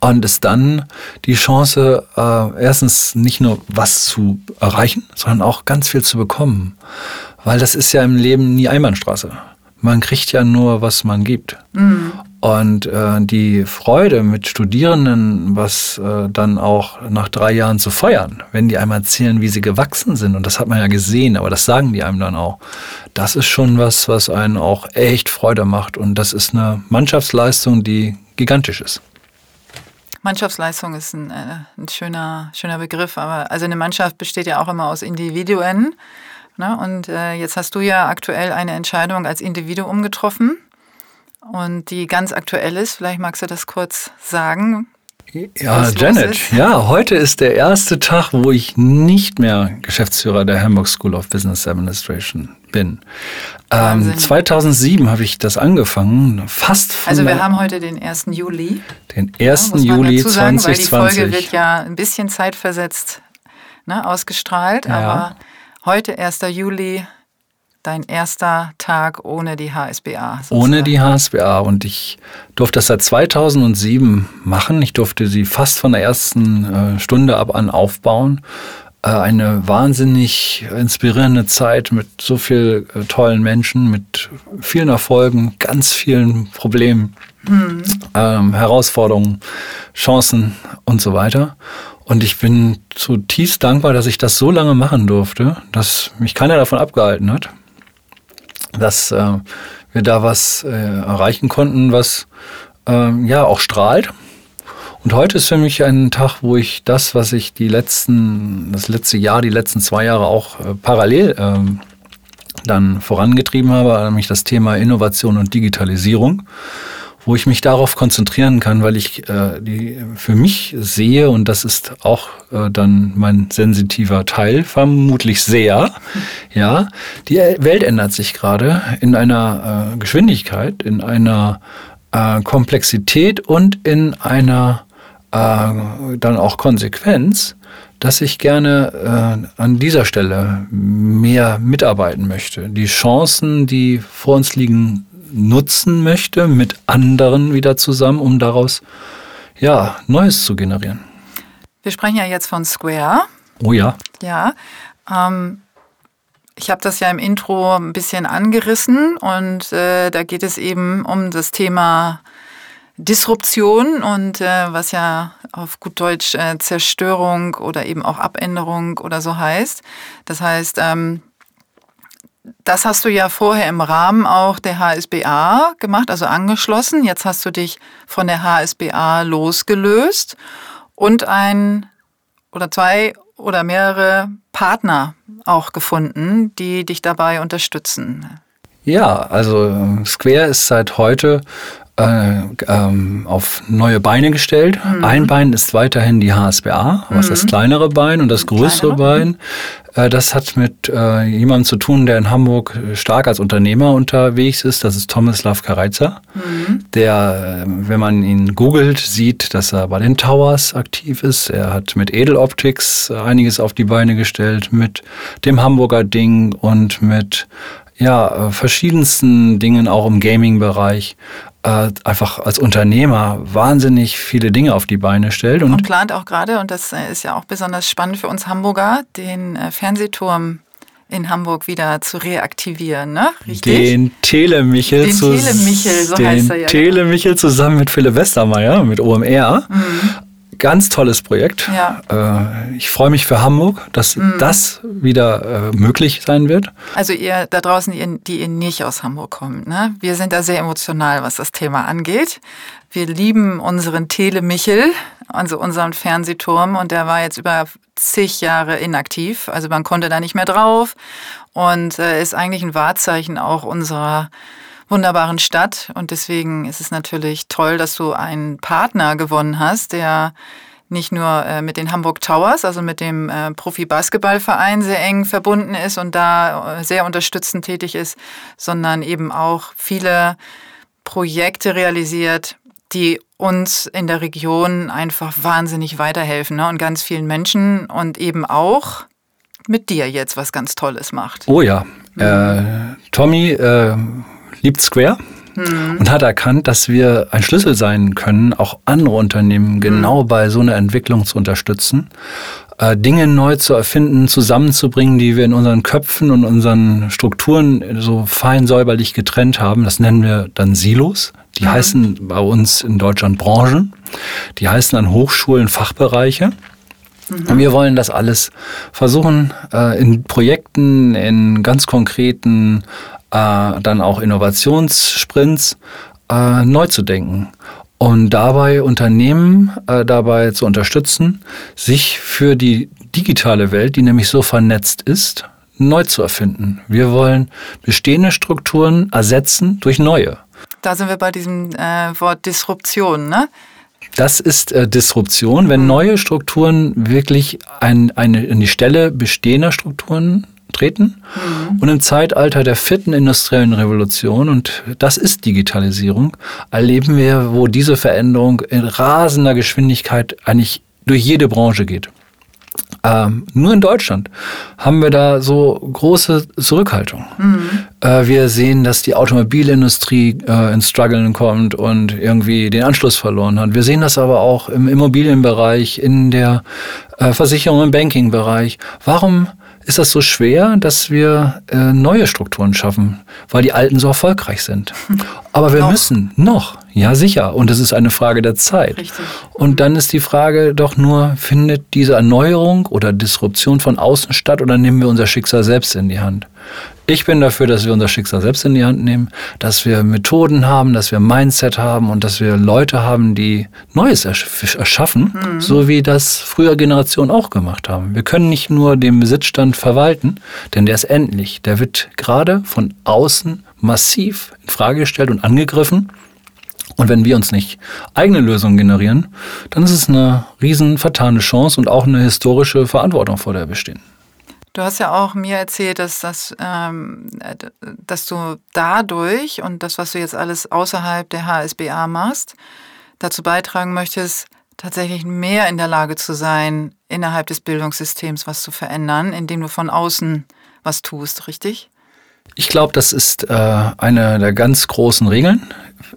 und ist dann die Chance, äh, erstens nicht nur was zu erreichen, sondern auch ganz viel zu bekommen. Weil das ist ja im Leben nie Einbahnstraße. Man kriegt ja nur, was man gibt. Mhm. Und äh, die Freude mit Studierenden, was äh, dann auch nach drei Jahren zu feiern, wenn die einmal erzählen, wie sie gewachsen sind, und das hat man ja gesehen, aber das sagen die einem dann auch, das ist schon was, was einen auch echt Freude macht. Und das ist eine Mannschaftsleistung, die gigantisch ist. Mannschaftsleistung ist ein, äh, ein schöner, schöner Begriff, aber also eine Mannschaft besteht ja auch immer aus Individuen. Ne? Und äh, jetzt hast du ja aktuell eine Entscheidung als Individuum getroffen und die ganz aktuell ist. Vielleicht magst du das kurz sagen. Ja, Janet, ja, heute ist der erste Tag, wo ich nicht mehr Geschäftsführer der Hamburg School of Business Administration bin. Ähm, 2007 habe ich das angefangen, fast von Also wir haben heute den 1. Juli. Den 1. Ja, Juli sagen, 2020. Weil die Folge wird ja ein bisschen zeitversetzt ne, ausgestrahlt, ja. aber heute 1. Juli dein erster Tag ohne die HSBA. Sozusagen. Ohne die HSBA. Und ich durfte das seit 2007 machen. Ich durfte sie fast von der ersten äh, Stunde ab an aufbauen. Äh, eine wahnsinnig inspirierende Zeit mit so vielen äh, tollen Menschen, mit vielen Erfolgen, ganz vielen Problemen, mhm. ähm, Herausforderungen, Chancen und so weiter. Und ich bin zutiefst dankbar, dass ich das so lange machen durfte, dass mich keiner davon abgehalten hat dass äh, wir da was äh, erreichen konnten, was äh, ja auch strahlt. Und heute ist für mich ein Tag, wo ich das, was ich die letzten, das letzte Jahr, die letzten zwei Jahre auch äh, parallel ähm, dann vorangetrieben habe, nämlich das Thema Innovation und Digitalisierung wo ich mich darauf konzentrieren kann, weil ich äh, die für mich sehe, und das ist auch äh, dann mein sensitiver Teil, vermutlich sehr, ja, die Welt ändert sich gerade in einer äh, Geschwindigkeit, in einer äh, Komplexität und in einer äh, dann auch Konsequenz, dass ich gerne äh, an dieser Stelle mehr mitarbeiten möchte. Die Chancen, die vor uns liegen, nutzen möchte mit anderen wieder zusammen, um daraus ja, Neues zu generieren. Wir sprechen ja jetzt von Square. Oh ja. Ja. Ähm, ich habe das ja im Intro ein bisschen angerissen und äh, da geht es eben um das Thema Disruption und äh, was ja auf gut Deutsch äh, Zerstörung oder eben auch Abänderung oder so heißt. Das heißt, ähm, das hast du ja vorher im Rahmen auch der HSBA gemacht, also angeschlossen. Jetzt hast du dich von der HSBA losgelöst und ein oder zwei oder mehrere Partner auch gefunden, die dich dabei unterstützen. Ja, also Square ist seit heute äh, ähm, auf neue Beine gestellt. Mhm. Ein Bein ist weiterhin die HSBA, was mhm. das kleinere Bein und das größere Bein. Äh, das hat mit äh, jemandem zu tun, der in Hamburg stark als Unternehmer unterwegs ist. Das ist Tomislav Kareiza, mhm. der, äh, wenn man ihn googelt, sieht, dass er bei den Towers aktiv ist. Er hat mit Edeloptics einiges auf die Beine gestellt, mit dem Hamburger Ding und mit ja, äh, verschiedensten Dingen auch im Gaming-Bereich äh, einfach als Unternehmer wahnsinnig viele Dinge auf die Beine stellt. Und, und plant auch gerade, und das äh, ist ja auch besonders spannend für uns Hamburger, den äh, Fernsehturm in Hamburg wieder zu reaktivieren, ne? Richtig? Den Telemichel, den Telemichel, so den heißt er ja. Telemichel zusammen mit Philipp Westermeier, mit OMR. Mhm ganz tolles Projekt. Ja. Äh, ich freue mich für Hamburg, dass mhm. das wieder äh, möglich sein wird. Also ihr da draußen, die ihr nicht aus Hamburg kommt, ne? wir sind da sehr emotional, was das Thema angeht. Wir lieben unseren Telemichel, also unseren Fernsehturm und der war jetzt über zig Jahre inaktiv. Also man konnte da nicht mehr drauf und äh, ist eigentlich ein Wahrzeichen auch unserer wunderbaren Stadt. Und deswegen ist es natürlich toll, dass du einen Partner gewonnen hast, der nicht nur äh, mit den Hamburg Towers, also mit dem äh, Profi-Basketballverein sehr eng verbunden ist und da äh, sehr unterstützend tätig ist, sondern eben auch viele Projekte realisiert, die uns in der Region einfach wahnsinnig weiterhelfen ne? und ganz vielen Menschen und eben auch mit dir jetzt was ganz Tolles macht. Oh ja, mhm. äh, Tommy äh, liebt Square. mhm. und hat erkannt, dass wir ein Schlüssel sein können, auch andere Unternehmen genau mhm. bei so einer Entwicklung zu unterstützen. Äh, Dinge neu zu erfinden, zusammenzubringen, die wir in unseren Köpfen und unseren Strukturen so fein säuberlich getrennt haben. Das nennen wir dann Silos. Die mhm. heißen bei uns in Deutschland Branchen. Die heißen an Hochschulen Fachbereiche. Mhm. Und wir wollen das alles versuchen, äh, in Projekten, in ganz konkreten, äh, dann auch Innovationssprints neu zu denken und dabei Unternehmen äh, dabei zu unterstützen, sich für die digitale Welt, die nämlich so vernetzt ist, neu zu erfinden. Wir wollen bestehende Strukturen ersetzen durch neue. Da sind wir bei diesem äh, Wort Disruption, ne? Das ist äh, Disruption, wenn mhm. neue Strukturen wirklich ein, eine, an die Stelle bestehender Strukturen treten. Mhm. Und im Zeitalter der vierten industriellen Revolution, und das ist Digitalisierung, erleben wir, wo diese Veränderung in rasender Geschwindigkeit eigentlich durch jede Branche geht. Ähm, nur in Deutschland haben wir da so große Zurückhaltung. Mhm. Äh, wir sehen, dass die Automobilindustrie äh, ins Struggeln kommt und irgendwie den Anschluss verloren hat. Wir sehen das aber auch im Immobilienbereich, in der äh, Versicherung, im Bankingbereich. Warum ist das so schwer, dass wir äh, neue Strukturen schaffen, weil die alten so erfolgreich sind. Aber wir noch. müssen noch, ja sicher, und es ist eine Frage der Zeit. Richtig. Und dann ist die Frage doch nur, findet diese Erneuerung oder Disruption von außen statt oder nehmen wir unser Schicksal selbst in die Hand? Ich bin dafür, dass wir unser Schicksal selbst in die Hand nehmen, dass wir Methoden haben, dass wir Mindset haben und dass wir Leute haben, die Neues erschaffen, mhm. so wie das früher Generationen auch gemacht haben. Wir können nicht nur den Besitzstand verwalten, denn der ist endlich. Der wird gerade von außen massiv in Frage gestellt und angegriffen. Und wenn wir uns nicht eigene Lösungen generieren, dann ist es eine riesen vertane Chance und auch eine historische Verantwortung, vor der wir stehen. Du hast ja auch mir erzählt, dass, das, ähm, dass du dadurch und das, was du jetzt alles außerhalb der HSBA machst, dazu beitragen möchtest, tatsächlich mehr in der Lage zu sein, innerhalb des Bildungssystems was zu verändern, indem du von außen was tust, richtig? Ich glaube, das ist äh, eine der ganz großen Regeln.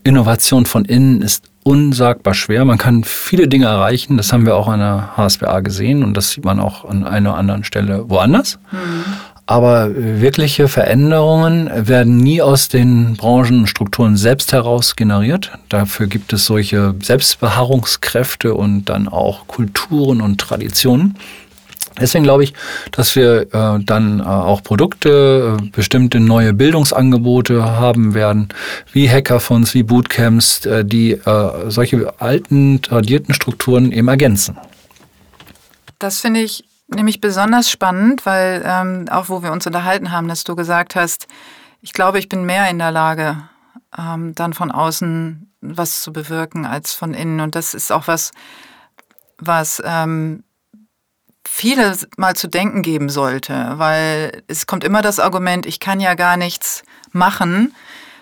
Innovation von innen ist unsagbar schwer. Man kann viele Dinge erreichen. Das haben wir auch an der HSBA gesehen und das sieht man auch an einer oder anderen Stelle woanders. Mhm. Aber wirkliche Veränderungen werden nie aus den Branchenstrukturen selbst heraus generiert. Dafür gibt es solche Selbstbeharrungskräfte und dann auch Kulturen und Traditionen. Deswegen glaube ich, dass wir äh, dann äh, auch Produkte, äh, bestimmte neue Bildungsangebote haben werden, wie Hackathons, wie Bootcamps, äh, die äh, solche alten, tradierten Strukturen eben ergänzen. Das finde ich nämlich besonders spannend, weil ähm, auch wo wir uns unterhalten haben, dass du gesagt hast, ich glaube, ich bin mehr in der Lage, ähm, dann von außen was zu bewirken als von innen. Und das ist auch was, was ähm, viele mal zu denken geben sollte, weil es kommt immer das Argument, ich kann ja gar nichts machen,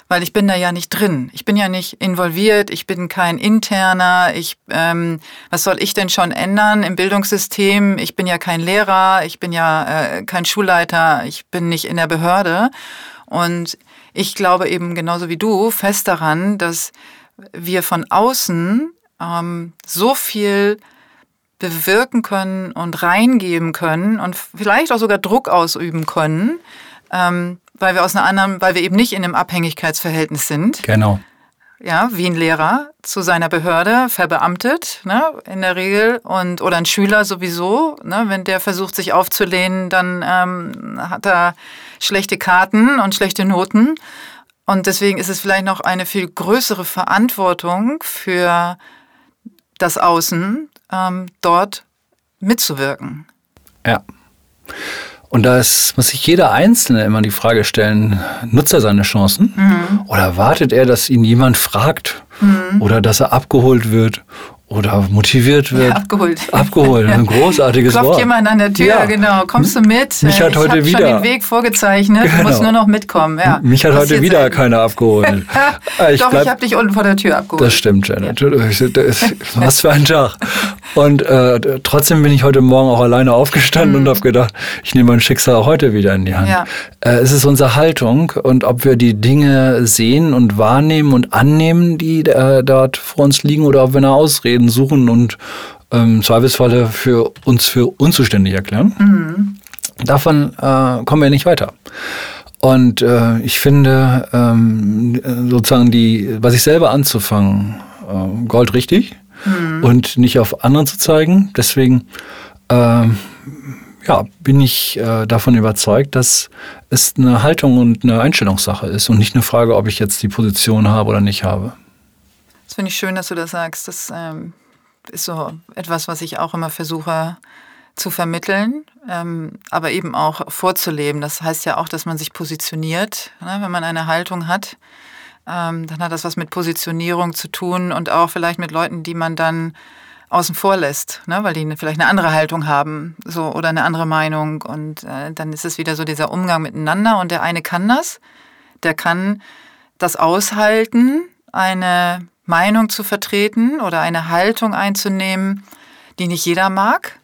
weil ich bin da ja nicht drin. Ich bin ja nicht involviert, ich bin kein Interner, ich, ähm, was soll ich denn schon ändern im Bildungssystem? Ich bin ja kein Lehrer, ich bin ja äh, kein Schulleiter, ich bin nicht in der Behörde. Und ich glaube eben genauso wie du fest daran, dass wir von außen ähm, so viel bewirken können und reingeben können und vielleicht auch sogar Druck ausüben können, ähm, weil wir aus einer anderen, weil wir eben nicht in einem Abhängigkeitsverhältnis sind. Genau. Ja, wie ein Lehrer zu seiner Behörde verbeamtet, ne, in der Regel, und oder ein Schüler sowieso, ne, wenn der versucht, sich aufzulehnen, dann ähm, hat er schlechte Karten und schlechte Noten. Und deswegen ist es vielleicht noch eine viel größere Verantwortung für das Außen, ähm, dort mitzuwirken. Ja. Und da ist, muss sich jeder Einzelne immer die Frage stellen, nutzt er seine Chancen? Mhm. Oder wartet er, dass ihn jemand fragt? Mhm. Oder dass er abgeholt wird? oder motiviert wird. Ja, abgeholt. Abgeholt, ein großartiges Klopft Wort. jemand an der Tür, ja. genau. Kommst du mit? Mich hat ich heute wieder schon den Weg vorgezeichnet, genau. du musst nur noch mitkommen. Ja. Mich hat heute wieder keiner abgeholt. ich Doch, bleib, ich habe dich unten vor der Tür abgeholt. Das stimmt, Janet. Ja. Was für ein Tag. Und äh, trotzdem bin ich heute Morgen auch alleine aufgestanden mhm. und habe gedacht, ich nehme mein Schicksal auch heute wieder in die Hand. Ja. Äh, es ist unsere Haltung und ob wir die Dinge sehen und wahrnehmen und annehmen, die äh, dort vor uns liegen, oder ob wir eine Ausreden suchen und ähm, Zweifelsfalle für uns für unzuständig erklären. Mhm. Davon äh, kommen wir nicht weiter. Und äh, ich finde ähm, sozusagen die, was ich selber anzufangen, äh, Gold richtig mhm. und nicht auf anderen zu zeigen. Deswegen äh, ja, bin ich äh, davon überzeugt, dass es eine Haltung und eine Einstellungssache ist und nicht eine Frage, ob ich jetzt die Position habe oder nicht habe. Das finde ich schön, dass du das sagst. Das ähm, ist so etwas, was ich auch immer versuche zu vermitteln, ähm, aber eben auch vorzuleben. Das heißt ja auch, dass man sich positioniert. Ne? Wenn man eine Haltung hat, ähm, dann hat das was mit Positionierung zu tun und auch vielleicht mit Leuten, die man dann außen vor lässt, ne? weil die vielleicht eine andere Haltung haben so, oder eine andere Meinung. Und äh, dann ist es wieder so dieser Umgang miteinander und der eine kann das, der kann das aushalten, eine Meinung zu vertreten oder eine Haltung einzunehmen, die nicht jeder mag.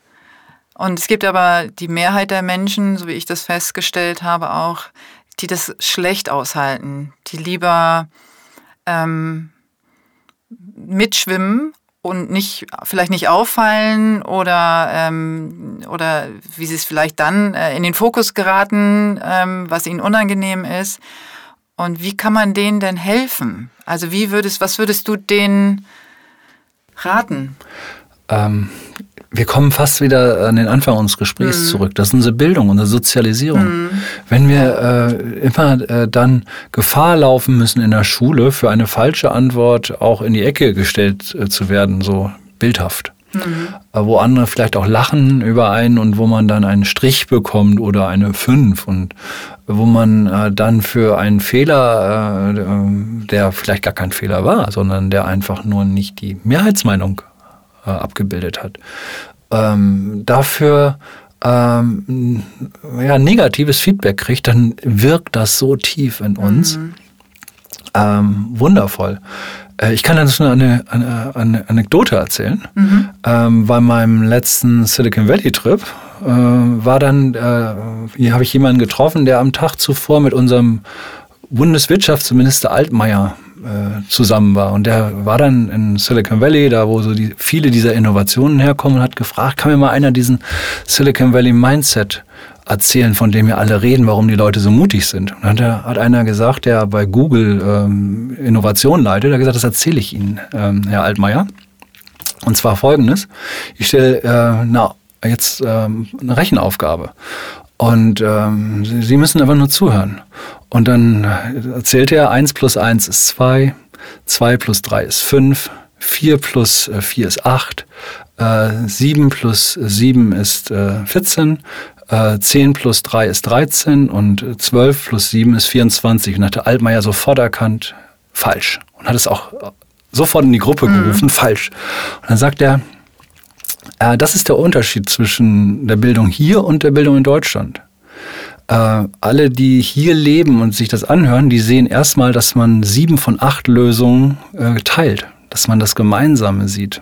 Und es gibt aber die Mehrheit der Menschen, so wie ich das festgestellt habe, auch, die das schlecht aushalten, die lieber ähm, mitschwimmen und nicht vielleicht nicht auffallen oder ähm, oder wie sie es vielleicht dann äh, in den Fokus geraten, ähm, was ihnen unangenehm ist. Und wie kann man denen denn helfen? Also wie würdest, was würdest du denen raten? Ähm, wir kommen fast wieder an den Anfang unseres Gesprächs mhm. zurück. Das ist unsere Bildung, unsere Sozialisierung. Mhm. Wenn wir äh, immer äh, dann Gefahr laufen müssen in der Schule, für eine falsche Antwort auch in die Ecke gestellt äh, zu werden, so bildhaft. Mhm. Äh, wo andere vielleicht auch lachen über einen und wo man dann einen Strich bekommt oder eine Fünf und wo man äh, dann für einen Fehler, äh, der vielleicht gar kein Fehler war, sondern der einfach nur nicht die Mehrheitsmeinung äh, abgebildet hat. Ähm, dafür ähm, ja, negatives Feedback kriegt, dann wirkt das so tief in uns. Mhm. Ähm, wundervoll. Äh, ich kann dazu eine, eine, eine Anekdote erzählen. Mhm. Ähm, bei meinem letzten Silicon Valley Trip äh, war dann, äh, hier habe ich jemanden getroffen, der am Tag zuvor mit unserem Bundeswirtschaftsminister Altmaier äh, zusammen war. Und der war dann in Silicon Valley, da wo so die, viele dieser Innovationen herkommen, und hat gefragt, kann mir mal einer diesen Silicon Valley Mindset erzählen, von dem wir alle reden, warum die Leute so mutig sind. Und dann hat, einer gesagt, der bei Google ähm, Innovation leitet, hat gesagt, das erzähle ich Ihnen, ähm, Herr Altmaier. Und zwar folgendes. Ich stelle äh, jetzt ähm, eine Rechenaufgabe. Und ähm, Sie müssen einfach nur zuhören. Und dann erzählt er, 1 plus 1 ist 2, 2 plus 3 ist 5, 4 plus 4 äh, ist 8, äh, 7 plus 7 ist äh, 14, äh, 10 plus 3 ist 13 und 12 plus 7 ist 24. Und hat der Altmaier sofort erkannt, falsch. Und hat es auch sofort in die Gruppe mhm. gerufen, mhm. falsch. Und dann sagt er, äh, das ist der Unterschied zwischen der Bildung hier und der Bildung in Deutschland. Äh, alle, die hier leben und sich das anhören, die sehen erstmal, dass man sieben von acht Lösungen äh, teilt, dass man das Gemeinsame sieht.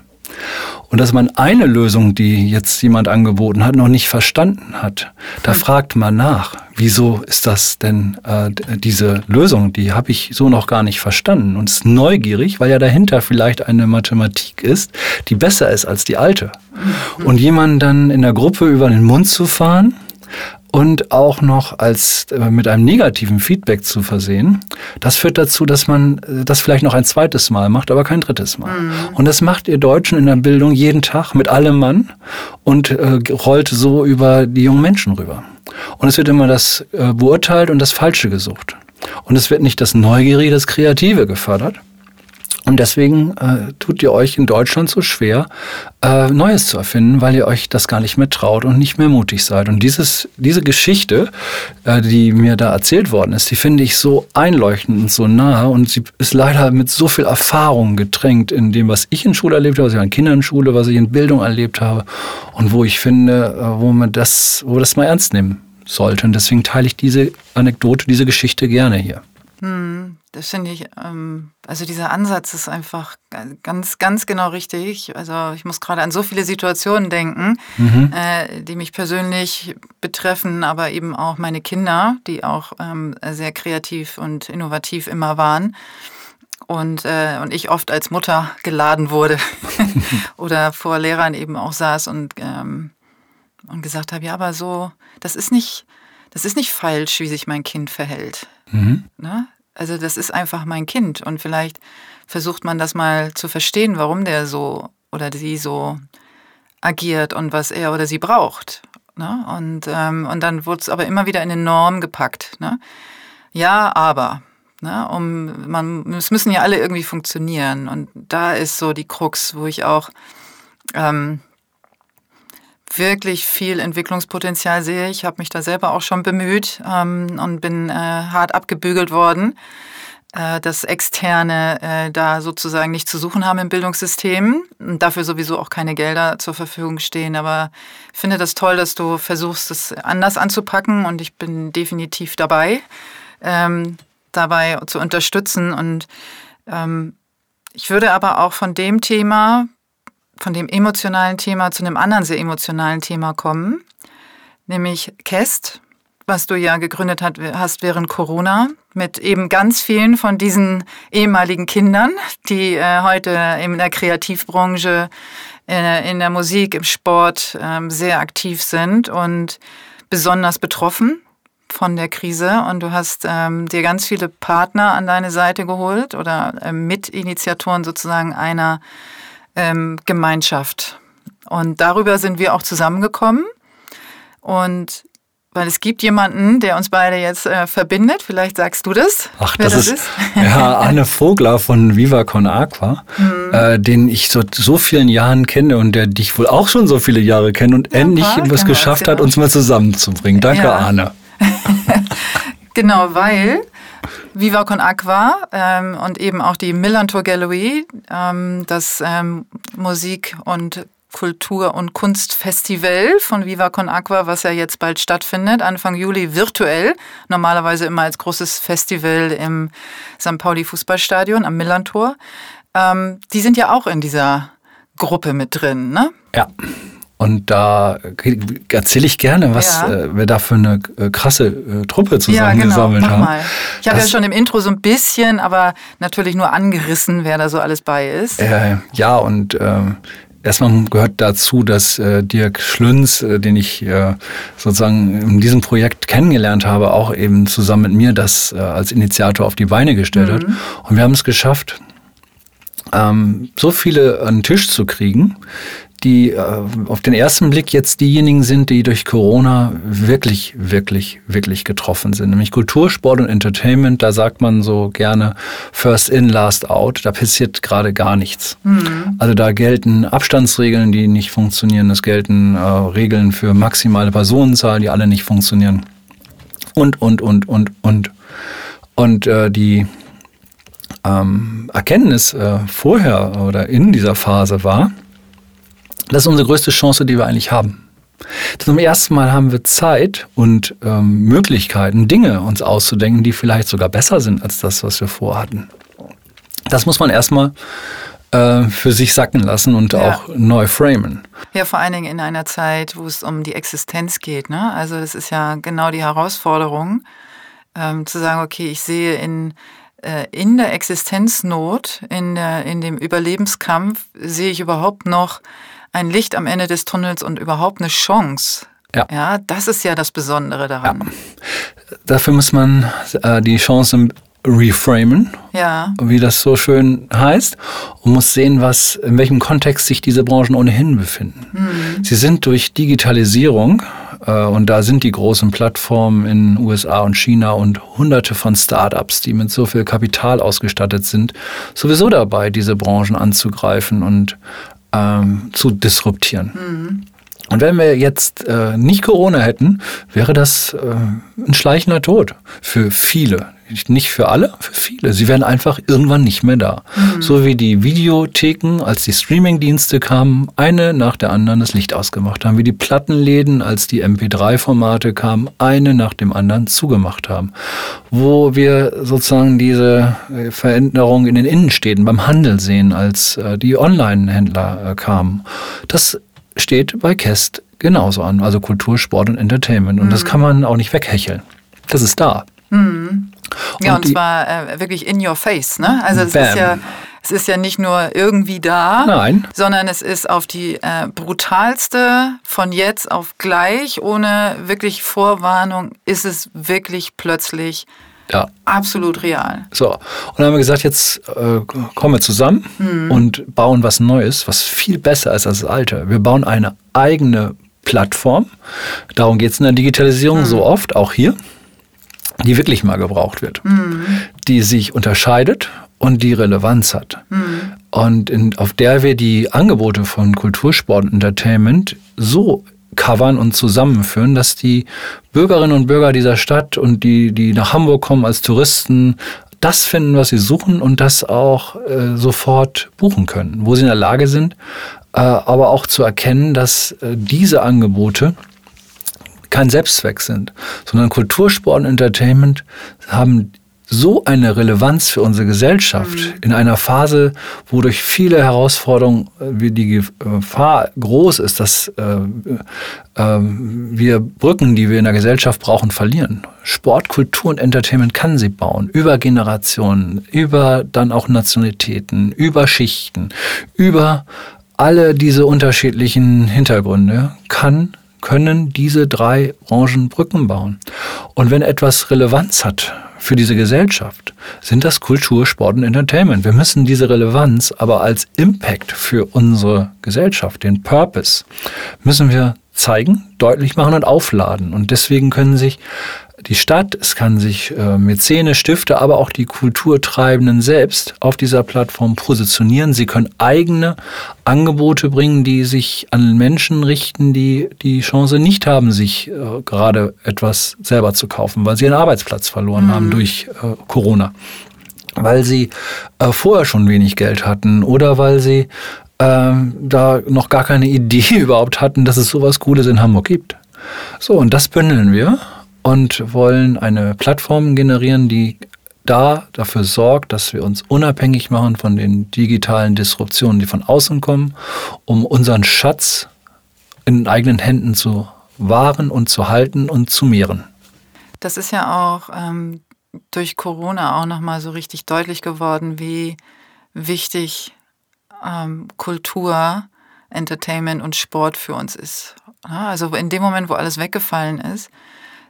Und dass man eine Lösung, die jetzt jemand angeboten hat, noch nicht verstanden hat. Da hm. fragt man nach, wieso ist das denn äh, diese Lösung, die habe ich so noch gar nicht verstanden und ist neugierig, weil ja dahinter vielleicht eine Mathematik ist, die besser ist als die alte. Mhm. Und jemanden dann in der Gruppe über den Mund zu fahren, und auch noch als äh, mit einem negativen Feedback zu versehen, das führt dazu, dass man äh, das vielleicht noch ein zweites Mal macht, aber kein drittes Mal. Mhm. Und das macht ihr Deutschen in der Bildung jeden Tag mit allem Mann und äh, rollt so über die jungen Menschen rüber. Und es wird immer das äh, beurteilt und das Falsche gesucht. Und es wird nicht das Neugierige, das Kreative gefördert. Und deswegen äh, tut ihr euch in Deutschland so schwer, äh, Neues zu erfinden, weil ihr euch das gar nicht mehr traut und nicht mehr mutig seid. Und dieses, diese Geschichte, äh, die mir da erzählt worden ist, die finde ich so einleuchtend und so nah. Und sie ist leider mit so viel Erfahrung getränkt in dem, was ich in Schule erlebt habe, was ich in Kinderschule, was ich in Bildung erlebt habe. Und wo ich finde, äh, wo man das, wo das mal ernst nehmen sollte. Und deswegen teile ich diese Anekdote, diese Geschichte gerne hier. Hm, das finde ich, ähm, also dieser Ansatz ist einfach ganz, ganz genau richtig. Also ich muss gerade an so viele Situationen denken, mhm. äh, die mich persönlich betreffen, aber eben auch meine Kinder, die auch ähm, sehr kreativ und innovativ immer waren. Und, äh, und ich oft als Mutter geladen wurde oder vor Lehrern eben auch saß und, ähm, und gesagt habe, ja, aber so, das ist nicht, das ist nicht falsch, wie sich mein Kind verhält. Mhm. Ne? Also das ist einfach mein Kind und vielleicht versucht man das mal zu verstehen, warum der so oder sie so agiert und was er oder sie braucht. Ne? Und, ähm, und dann wurde es aber immer wieder in eine Norm gepackt. Ne? Ja, aber. Ne? Um, man, es müssen ja alle irgendwie funktionieren. Und da ist so die Krux, wo ich auch ähm, wirklich viel Entwicklungspotenzial sehe. Ich habe mich da selber auch schon bemüht ähm, und bin äh, hart abgebügelt worden, äh, dass Externe äh, da sozusagen nicht zu suchen haben im Bildungssystem und dafür sowieso auch keine Gelder zur Verfügung stehen. Aber ich finde das toll, dass du versuchst, das anders anzupacken und ich bin definitiv dabei, ähm, dabei zu unterstützen. Und ähm, ich würde aber auch von dem Thema, von dem emotionalen Thema zu einem anderen sehr emotionalen Thema kommen, nämlich Kest, was du ja gegründet hast während Corona, mit eben ganz vielen von diesen ehemaligen Kindern, die äh, heute in der Kreativbranche, äh, in der Musik, im Sport äh, sehr aktiv sind und besonders betroffen von der Krise. Und du hast ähm, dir ganz viele Partner an deine Seite geholt oder äh, Mitinitiatoren sozusagen einer ähm, Gemeinschaft. Und darüber sind wir auch zusammengekommen. Und weil es gibt jemanden, der uns beide jetzt äh, verbindet. Vielleicht sagst du das. Ach, das, das, ist, ist? ja Anne Vogler von Viva Con Aqua, mhm. äh, den ich so, so vielen Jahren kenne und der dich wohl auch schon so viele Jahre kennt und ja, endlich was geschafft hat, uns mal zusammenzubringen. Danke, ja. Arne. genau, weil Viva Con Aqua ähm, und eben auch die Millantor Gallery, ähm, das ähm, Musik- und Kultur- und Kunstfestival von Viva Con Aqua, was ja jetzt bald stattfindet, Anfang Juli virtuell, normalerweise immer als großes Festival im St. Pauli Fußballstadion am Millantor. Ähm, die sind ja auch in dieser Gruppe mit drin, ne? Ja. Und da erzähle ich gerne, was ja. äh, wir da für eine äh, krasse äh, Truppe zusammengesammelt ja, genau. Mach haben. Mal. Ich habe ja schon im Intro so ein bisschen, aber natürlich nur angerissen, wer da so alles bei ist. Ja, und ähm, erstmal gehört dazu, dass äh, Dirk Schlünz, den ich äh, sozusagen in diesem Projekt kennengelernt habe, auch eben zusammen mit mir das äh, als Initiator auf die Beine gestellt mhm. hat. Und wir haben es geschafft, ähm, so viele an den Tisch zu kriegen, die äh, auf den ersten Blick jetzt diejenigen sind, die durch Corona wirklich, wirklich, wirklich getroffen sind. Nämlich Kultur, Sport und Entertainment, da sagt man so gerne First in, Last out, da passiert gerade gar nichts. Mhm. Also da gelten Abstandsregeln, die nicht funktionieren, es gelten äh, Regeln für maximale Personenzahl, die alle nicht funktionieren. Und, und, und, und, und. Und äh, die ähm, Erkenntnis äh, vorher oder in dieser Phase war, das ist unsere größte Chance, die wir eigentlich haben. Zum ersten Mal haben wir Zeit und ähm, Möglichkeiten, Dinge uns auszudenken, die vielleicht sogar besser sind als das, was wir vorhatten. Das muss man erstmal äh, für sich sacken lassen und ja. auch neu framen. Ja, vor allen Dingen in einer Zeit, wo es um die Existenz geht. Ne? Also das ist ja genau die Herausforderung, ähm, zu sagen, okay, ich sehe in äh, in der Existenznot, in, der, in dem Überlebenskampf, sehe ich überhaupt noch ein Licht am Ende des Tunnels und überhaupt eine Chance. Ja. ja, das ist ja das Besondere daran. Ja. Dafür muss man äh, die Chance reframen, ja. wie das so schön heißt, und muss sehen, was, in welchem Kontext sich diese Branchen ohnehin befinden. Mhm. Sie sind durch Digitalisierung, äh, und da sind die großen Plattformen in USA und China und hunderte von Startups, die mit so viel Kapital ausgestattet sind, sowieso dabei, diese Branchen anzugreifen und ähm, zu disruptieren. Mhm. Und wenn wir jetzt äh, nicht Corona hätten, wäre das äh, ein schleichender Tod für viele. Nicht für alle, für viele. Sie wären einfach irgendwann nicht mehr da. Mhm. So wie die Videotheken, als die Streamingdienste kamen, eine nach der anderen das Licht ausgemacht haben. Wie die Plattenläden, als die MP3-Formate kamen, eine nach dem anderen zugemacht haben. Wo wir sozusagen diese äh, Veränderung in den Innenstädten beim Handel sehen, als äh, die Online-Händler äh, kamen. Das steht bei Kest genauso an. Also Kultur, Sport und Entertainment. Und mhm. das kann man auch nicht weghecheln. Das ist da. Mhm. Ja, und, und zwar äh, wirklich in your face. Ne? Also es ist ja es ist ja nicht nur irgendwie da, Nein. sondern es ist auf die äh, brutalste von jetzt auf gleich, ohne wirklich Vorwarnung, ist es wirklich plötzlich ja. absolut real. So, und dann haben wir gesagt, jetzt äh, kommen wir zusammen hm. und bauen was Neues, was viel besser ist als das alte. Wir bauen eine eigene Plattform. Darum geht es in der Digitalisierung hm. so oft, auch hier die wirklich mal gebraucht wird, mhm. die sich unterscheidet und die Relevanz hat. Mhm. Und in, auf der wir die Angebote von Kultursport und Entertainment so covern und zusammenführen, dass die Bürgerinnen und Bürger dieser Stadt und die, die nach Hamburg kommen als Touristen, das finden, was sie suchen und das auch äh, sofort buchen können, wo sie in der Lage sind, äh, aber auch zu erkennen, dass äh, diese Angebote kein Selbstzweck sind, sondern Kultur, Sport und Entertainment haben so eine Relevanz für unsere Gesellschaft mhm. in einer Phase, wo durch viele Herausforderungen äh, wie die Gefahr groß ist, dass äh, äh, wir Brücken, die wir in der Gesellschaft brauchen, verlieren. Sport, Kultur und Entertainment kann sie bauen. Über Generationen, über dann auch Nationalitäten, über Schichten, über alle diese unterschiedlichen Hintergründe kann können diese drei Branchen Brücken bauen. Und wenn etwas Relevanz hat für diese Gesellschaft, sind das Kultur, Sport und Entertainment. Wir müssen diese Relevanz aber als Impact für unsere Gesellschaft, den Purpose, müssen wir zeigen, deutlich machen und aufladen. Und deswegen können sich die Stadt, es kann sich äh, Mäzene, Stifte, aber auch die Kulturtreibenden selbst auf dieser Plattform positionieren. Sie können eigene Angebote bringen, die sich an Menschen richten, die die Chance nicht haben, sich äh, gerade etwas selber zu kaufen, weil sie ihren Arbeitsplatz verloren mhm. haben durch äh, Corona. Weil sie äh, vorher schon wenig Geld hatten oder weil sie ähm, da noch gar keine Idee überhaupt hatten, dass es sowas Cooles in Hamburg gibt. So, und das bündeln wir und wollen eine Plattform generieren, die da dafür sorgt, dass wir uns unabhängig machen von den digitalen Disruptionen, die von außen kommen, um unseren Schatz in eigenen Händen zu wahren und zu halten und zu mehren. Das ist ja auch ähm, durch Corona auch nochmal so richtig deutlich geworden, wie wichtig ähm, Kultur, Entertainment und Sport für uns ist. Also in dem Moment, wo alles weggefallen ist,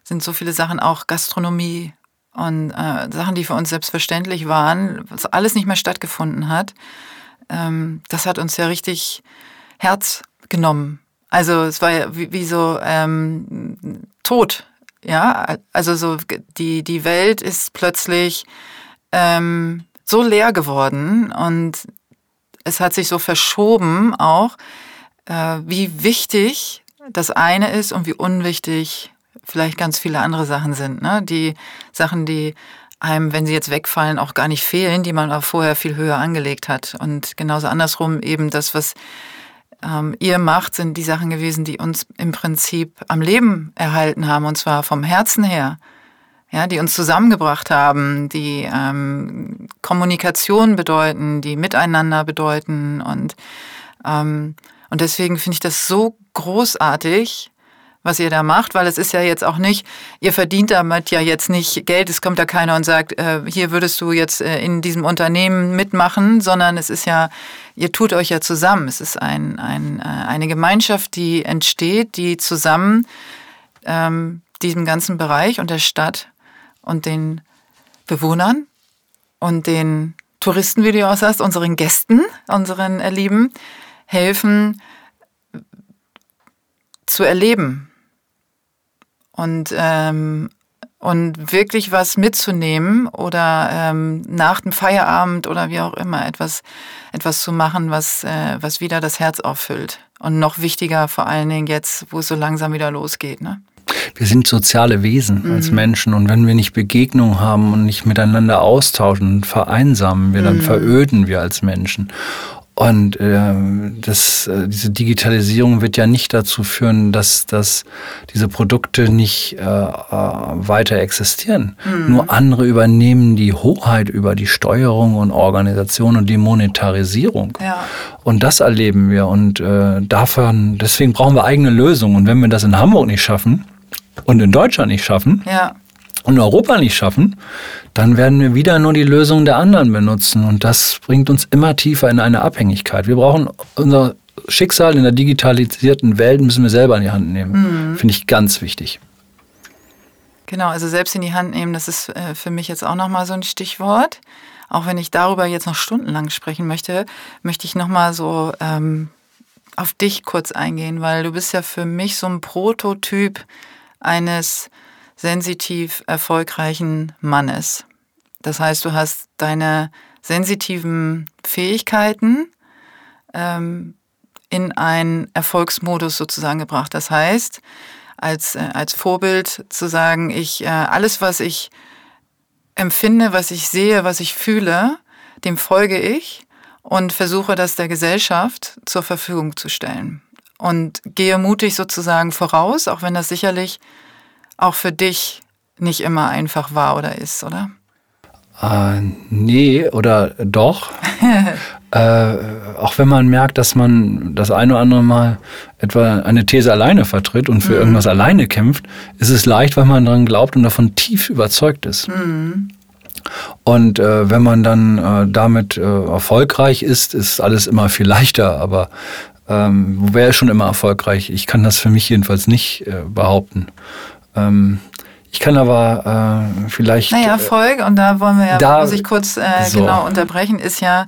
sind so viele Sachen auch Gastronomie und äh, Sachen, die für uns selbstverständlich waren, was alles nicht mehr stattgefunden hat. Ähm, das hat uns ja richtig Herz genommen. Also es war ja wie, wie so ähm, tot. Ja, also so die, die Welt ist plötzlich ähm, so leer geworden und es hat sich so verschoben auch, äh, wie wichtig das eine ist und wie unwichtig vielleicht ganz viele andere Sachen sind. Ne? Die Sachen, die einem, wenn sie jetzt wegfallen, auch gar nicht fehlen, die man auch vorher viel höher angelegt hat. Und genauso andersrum eben das, was ähm, ihr macht, sind die Sachen gewesen, die uns im Prinzip am Leben erhalten haben, und zwar vom Herzen her. Ja, die uns zusammengebracht haben, die ähm, Kommunikation bedeuten, die Miteinander bedeuten. Und, ähm, und deswegen finde ich das so großartig, was ihr da macht, weil es ist ja jetzt auch nicht, ihr verdient damit ja jetzt nicht Geld, es kommt ja keiner und sagt, äh, hier würdest du jetzt äh, in diesem Unternehmen mitmachen, sondern es ist ja, ihr tut euch ja zusammen. Es ist ein, ein, äh, eine Gemeinschaft, die entsteht, die zusammen ähm, diesem ganzen Bereich und der Stadt und den Bewohnern und den Touristen, wie du auch sagst, unseren Gästen, unseren Lieben, helfen zu erleben, und, ähm, und wirklich was mitzunehmen oder ähm, nach dem Feierabend oder wie auch immer etwas, etwas zu machen, was, äh, was wieder das Herz auffüllt. Und noch wichtiger vor allen Dingen jetzt, wo es so langsam wieder losgeht. Ne? Wir sind soziale Wesen mhm. als Menschen und wenn wir nicht Begegnung haben und nicht miteinander austauschen, vereinsamen wir, dann mhm. veröden wir als Menschen. Und äh, das, äh, diese Digitalisierung wird ja nicht dazu führen, dass, dass diese Produkte nicht äh, äh, weiter existieren. Mhm. Nur andere übernehmen die Hoheit über die Steuerung und Organisation und die Monetarisierung. Ja. Und das erleben wir. Und äh, davon, deswegen brauchen wir eigene Lösungen. Und wenn wir das in Hamburg nicht schaffen und in Deutschland nicht schaffen, ja und Europa nicht schaffen, dann werden wir wieder nur die Lösung der anderen benutzen. Und das bringt uns immer tiefer in eine Abhängigkeit. Wir brauchen unser Schicksal in der digitalisierten Welt, müssen wir selber in die Hand nehmen. Mhm. Finde ich ganz wichtig. Genau, also selbst in die Hand nehmen, das ist äh, für mich jetzt auch nochmal so ein Stichwort. Auch wenn ich darüber jetzt noch stundenlang sprechen möchte, möchte ich nochmal so ähm, auf dich kurz eingehen, weil du bist ja für mich so ein Prototyp eines sensitiv erfolgreichen Mannes. Das heißt, du hast deine sensitiven Fähigkeiten ähm, in einen Erfolgsmodus sozusagen gebracht. Das heißt, als, äh, als Vorbild zu sagen, ich äh, alles, was ich empfinde, was ich sehe, was ich fühle, dem folge ich und versuche das der Gesellschaft zur Verfügung zu stellen. Und gehe mutig sozusagen voraus, auch wenn das sicherlich auch für dich nicht immer einfach war oder ist, oder? Äh, nee, oder doch. äh, auch wenn man merkt, dass man das eine oder andere Mal etwa eine These alleine vertritt und für mhm. irgendwas alleine kämpft, ist es leicht, weil man daran glaubt und davon tief überzeugt ist. Mhm. Und äh, wenn man dann äh, damit äh, erfolgreich ist, ist alles immer viel leichter. Aber ähm, wer ist schon immer erfolgreich? Ich kann das für mich jedenfalls nicht äh, behaupten. Ähm, ich kann aber äh, vielleicht. Naja, Erfolg, und da wollen wir ja, da, muss ich kurz äh, so. genau unterbrechen, ist ja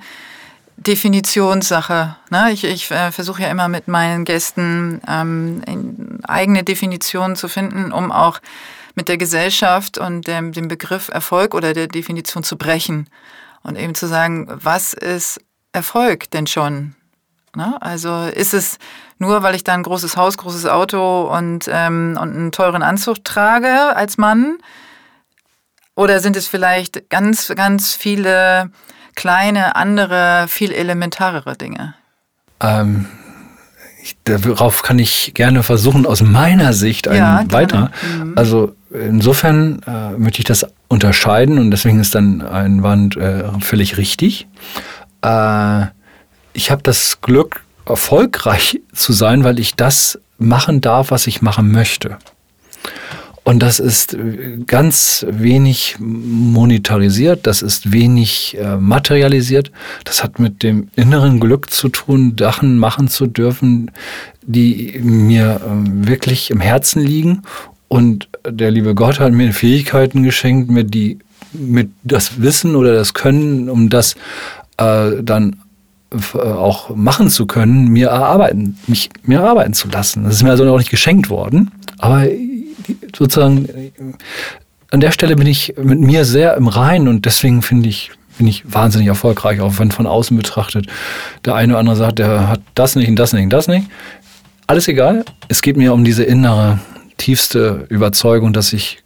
Definitionssache. Ne? Ich, ich äh, versuche ja immer mit meinen Gästen ähm, eigene Definitionen zu finden, um auch mit der Gesellschaft und dem, dem Begriff Erfolg oder der Definition zu brechen. Und eben zu sagen, was ist Erfolg denn schon? Ne? Also ist es nur, weil ich da ein großes Haus, großes Auto und, ähm, und einen teuren Anzug trage als Mann? Oder sind es vielleicht ganz, ganz viele kleine, andere, viel elementarere Dinge? Ähm, ich, darauf kann ich gerne versuchen, aus meiner Sicht einen ja, weiter. Mhm. Also insofern äh, möchte ich das unterscheiden und deswegen ist dann ein Wand äh, völlig richtig. Äh, ich habe das Glück, erfolgreich zu sein, weil ich das machen darf, was ich machen möchte. Und das ist ganz wenig monetarisiert, das ist wenig äh, materialisiert. Das hat mit dem inneren Glück zu tun, Sachen machen zu dürfen, die mir äh, wirklich im Herzen liegen. Und der liebe Gott hat mir Fähigkeiten geschenkt, mir die mit das Wissen oder das Können, um das äh, dann äh, auch machen zu können, mir erarbeiten, mich mir erarbeiten zu lassen. Das ist mir also auch nicht geschenkt worden, aber sozusagen an der Stelle bin ich mit mir sehr im Reinen und deswegen finde ich bin ich wahnsinnig erfolgreich, auch wenn von außen betrachtet der eine oder andere sagt, der hat das nicht und das nicht und das nicht. Alles egal. Es geht mir um diese innere, tiefste Überzeugung, dass ich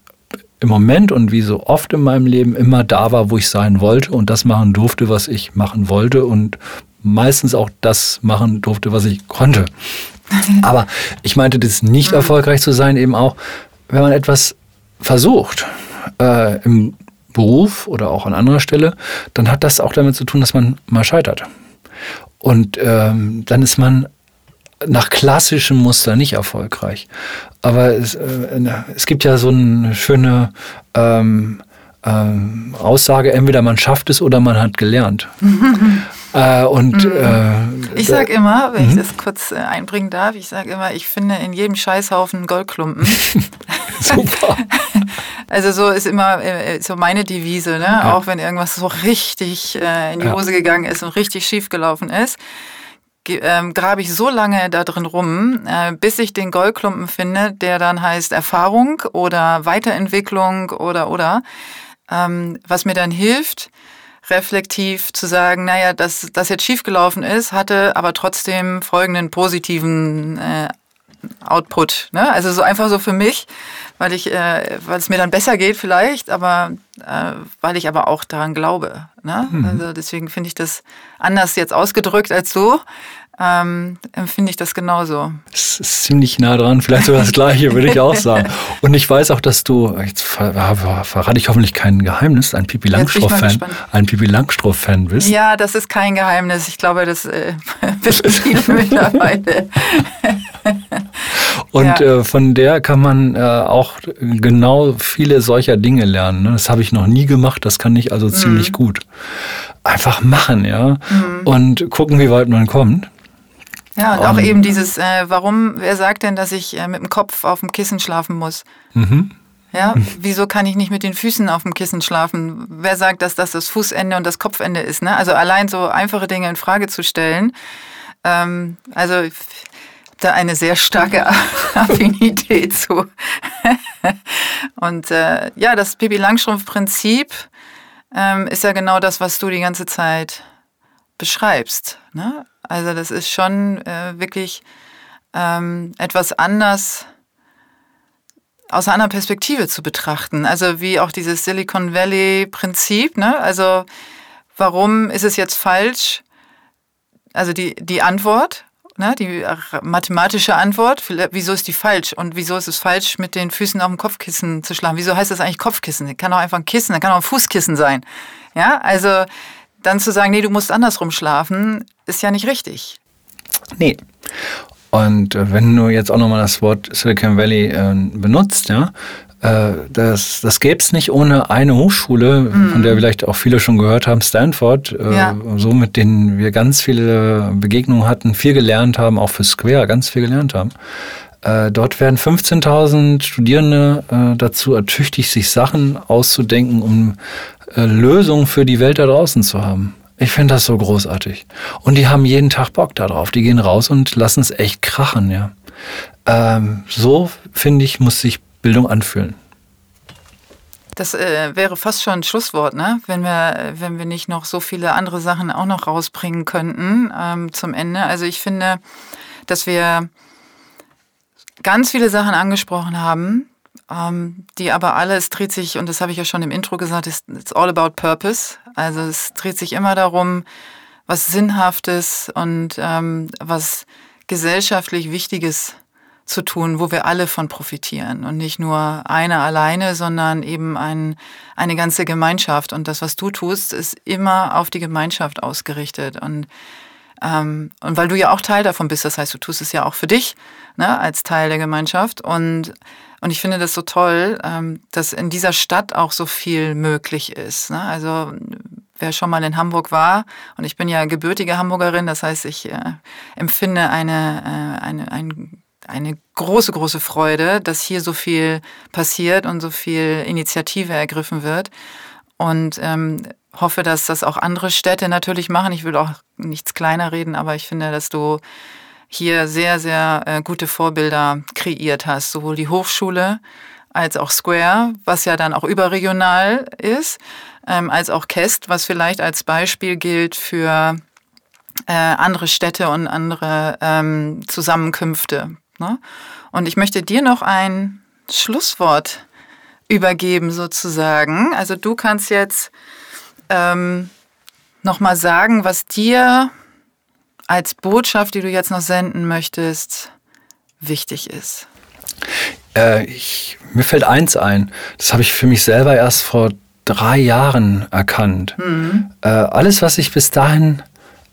im Moment und wie so oft in meinem Leben immer da war, wo ich sein wollte und das machen durfte, was ich machen wollte und meistens auch das machen durfte, was ich konnte. Aber ich meinte, das nicht mhm. erfolgreich zu sein, eben auch, wenn man etwas versucht äh, im Beruf oder auch an anderer Stelle, dann hat das auch damit zu tun, dass man mal scheitert. Und ähm, dann ist man nach klassischem Muster nicht erfolgreich. Aber es, äh, es gibt ja so eine schöne ähm, ähm, Aussage, entweder man schafft es oder man hat gelernt. Äh, und mhm. äh, ich sage immer, wenn ich mhm. das kurz äh, einbringen darf, ich sage immer, ich finde in jedem Scheißhaufen Goldklumpen. Super. also so ist immer äh, so meine Devise, ne? Ja. auch wenn irgendwas so richtig äh, in die Hose gegangen ist und richtig schief gelaufen ist. Ähm, grabe ich so lange da drin rum, äh, bis ich den Goldklumpen finde, der dann heißt Erfahrung oder Weiterentwicklung oder oder, ähm, was mir dann hilft, reflektiv zu sagen, naja, dass das jetzt schiefgelaufen ist, hatte aber trotzdem folgenden positiven äh, Output. Ne? Also so einfach so für mich, weil ich, äh, weil es mir dann besser geht vielleicht, aber äh, weil ich aber auch daran glaube. Ne? Mhm. Also deswegen finde ich das anders jetzt ausgedrückt als so ähm, empfinde ich das genauso. Es ist ziemlich nah dran, vielleicht sogar das Gleiche, würde ich auch sagen. Und ich weiß auch, dass du, jetzt ver verrate ich hoffentlich kein Geheimnis, ein Pipi Langstrumpf-Fan, ein Pipi Langstrumpf-Fan bist. Ja, das ist kein Geheimnis. Ich glaube, das äh, wissen viele mittlerweile. Und ja. äh, von der kann man äh, auch genau viele solcher Dinge lernen. Ne? Das habe ich noch nie gemacht, das kann ich also mhm. ziemlich gut. Einfach machen, ja. Mhm. Und gucken, wie weit man kommt. Ja, und auch um, eben dieses, äh, warum, wer sagt denn, dass ich äh, mit dem Kopf auf dem Kissen schlafen muss? Mhm. Ja, wieso kann ich nicht mit den Füßen auf dem Kissen schlafen? Wer sagt, dass das das Fußende und das Kopfende ist? Ne? Also allein so einfache Dinge in Frage zu stellen. Ähm, also da eine sehr starke Affinität zu. und äh, ja, das Bibi Langstrumpf-Prinzip ähm, ist ja genau das, was du die ganze Zeit beschreibst. Ne? Also das ist schon äh, wirklich ähm, etwas anders aus einer anderen Perspektive zu betrachten. Also wie auch dieses Silicon Valley-Prinzip. Ne? Also warum ist es jetzt falsch? Also die, die Antwort, ne? die mathematische Antwort, wieso ist die falsch? Und wieso ist es falsch, mit den Füßen auf dem Kopfkissen zu schlafen? Wieso heißt das eigentlich Kopfkissen? Kann auch einfach ein Kissen, kann auch ein Fußkissen sein. Ja, also dann zu sagen, nee, du musst andersrum schlafen, ist ja nicht richtig. Nee. Und äh, wenn du jetzt auch nochmal das Wort Silicon Valley äh, benutzt, ja, äh, das, das gäbe es nicht ohne eine Hochschule, mhm. von der vielleicht auch viele schon gehört haben, Stanford, äh, ja. so mit denen wir ganz viele Begegnungen hatten, viel gelernt haben, auch für Square ganz viel gelernt haben. Äh, dort werden 15.000 Studierende äh, dazu ertüchtigt, sich Sachen auszudenken, um äh, Lösungen für die Welt da draußen zu haben. Ich finde das so großartig. Und die haben jeden Tag Bock darauf. Die gehen raus und lassen es echt krachen, ja. Ähm, so, finde ich, muss sich Bildung anfühlen. Das äh, wäre fast schon ein Schlusswort, ne? wenn, wir, wenn wir nicht noch so viele andere Sachen auch noch rausbringen könnten ähm, zum Ende. Also ich finde, dass wir ganz viele Sachen angesprochen haben, ähm, die aber alle, es dreht sich, und das habe ich ja schon im Intro gesagt, it's all about purpose. Also es dreht sich immer darum, was Sinnhaftes und ähm, was gesellschaftlich Wichtiges zu tun, wo wir alle von profitieren und nicht nur einer alleine, sondern eben ein, eine ganze Gemeinschaft. Und das, was du tust, ist immer auf die Gemeinschaft ausgerichtet. Und, und weil du ja auch Teil davon bist, das heißt, du tust es ja auch für dich ne, als Teil der Gemeinschaft. Und und ich finde das so toll, ähm, dass in dieser Stadt auch so viel möglich ist. Ne? Also wer schon mal in Hamburg war, und ich bin ja gebürtige Hamburgerin, das heißt, ich äh, empfinde eine, äh, eine, ein, eine große, große Freude, dass hier so viel passiert und so viel Initiative ergriffen wird. Und ähm, hoffe, dass das auch andere Städte natürlich machen. Ich will auch nichts kleiner reden, aber ich finde, dass du hier sehr, sehr äh, gute Vorbilder kreiert hast, sowohl die Hochschule als auch Square, was ja dann auch überregional ist, ähm, als auch Kest, was vielleicht als Beispiel gilt für äh, andere Städte und andere ähm, Zusammenkünfte. Ne? Und ich möchte dir noch ein Schlusswort übergeben sozusagen. Also du kannst jetzt ähm, nochmal sagen, was dir als Botschaft, die du jetzt noch senden möchtest, wichtig ist? Äh, ich, mir fällt eins ein. Das habe ich für mich selber erst vor drei Jahren erkannt. Mhm. Äh, alles, was ich bis dahin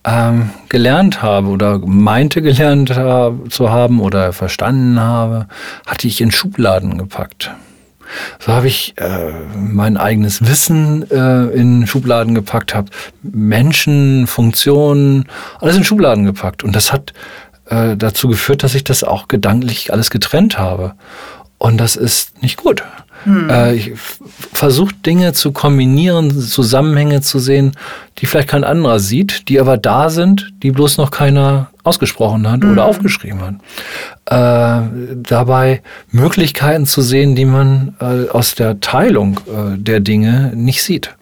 ähm, gelernt habe oder meinte gelernt hab, zu haben oder verstanden habe, hatte ich in Schubladen gepackt. So habe ich äh, mein eigenes Wissen äh, in Schubladen gepackt, habe Menschen, Funktionen, alles in Schubladen gepackt. Und das hat äh, dazu geführt, dass ich das auch gedanklich alles getrennt habe. Und das ist nicht gut. Hm. Äh, ich versuche Dinge zu kombinieren, Zusammenhänge zu sehen, die vielleicht kein anderer sieht, die aber da sind, die bloß noch keiner ausgesprochen hat hm. oder aufgeschrieben hat. Äh, dabei Möglichkeiten zu sehen, die man äh, aus der Teilung äh, der Dinge nicht sieht.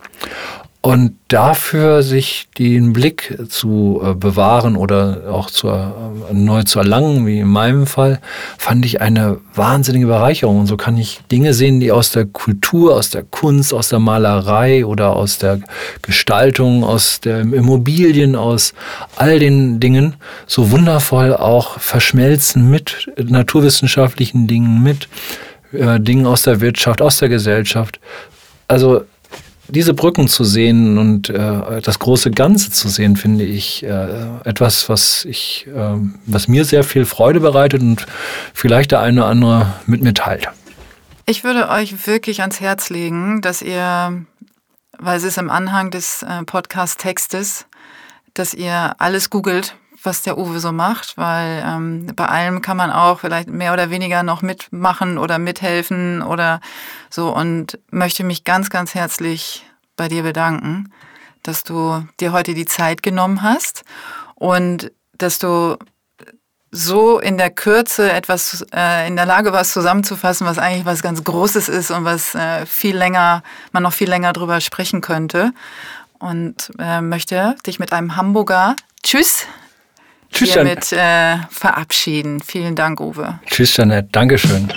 Und dafür sich den Blick zu äh, bewahren oder auch zu, äh, neu zu erlangen, wie in meinem Fall, fand ich eine wahnsinnige Bereicherung. Und so kann ich Dinge sehen, die aus der Kultur, aus der Kunst, aus der Malerei oder aus der Gestaltung, aus der Immobilien, aus all den Dingen so wundervoll auch verschmelzen mit naturwissenschaftlichen Dingen, mit äh, Dingen aus der Wirtschaft, aus der Gesellschaft. Also diese Brücken zu sehen und äh, das große Ganze zu sehen, finde ich äh, etwas, was ich, äh, was mir sehr viel Freude bereitet und vielleicht der eine oder andere mit mir teilt. Ich würde euch wirklich ans Herz legen, dass ihr, weil es ist im Anhang des äh, Podcast-Textes, dass ihr alles googelt, was der Uwe so macht, weil ähm, bei allem kann man auch vielleicht mehr oder weniger noch mitmachen oder mithelfen oder so und möchte mich ganz, ganz herzlich bei dir bedanken, dass du dir heute die Zeit genommen hast und dass du so in der Kürze etwas äh, in der Lage warst zusammenzufassen, was eigentlich was ganz Großes ist und was äh, viel länger, man noch viel länger drüber sprechen könnte. Und äh, möchte dich mit einem Hamburger Tschüss Tschüss, hiermit äh, verabschieden. Vielen Dank, Uwe. Tschüss, Janette. Dankeschön.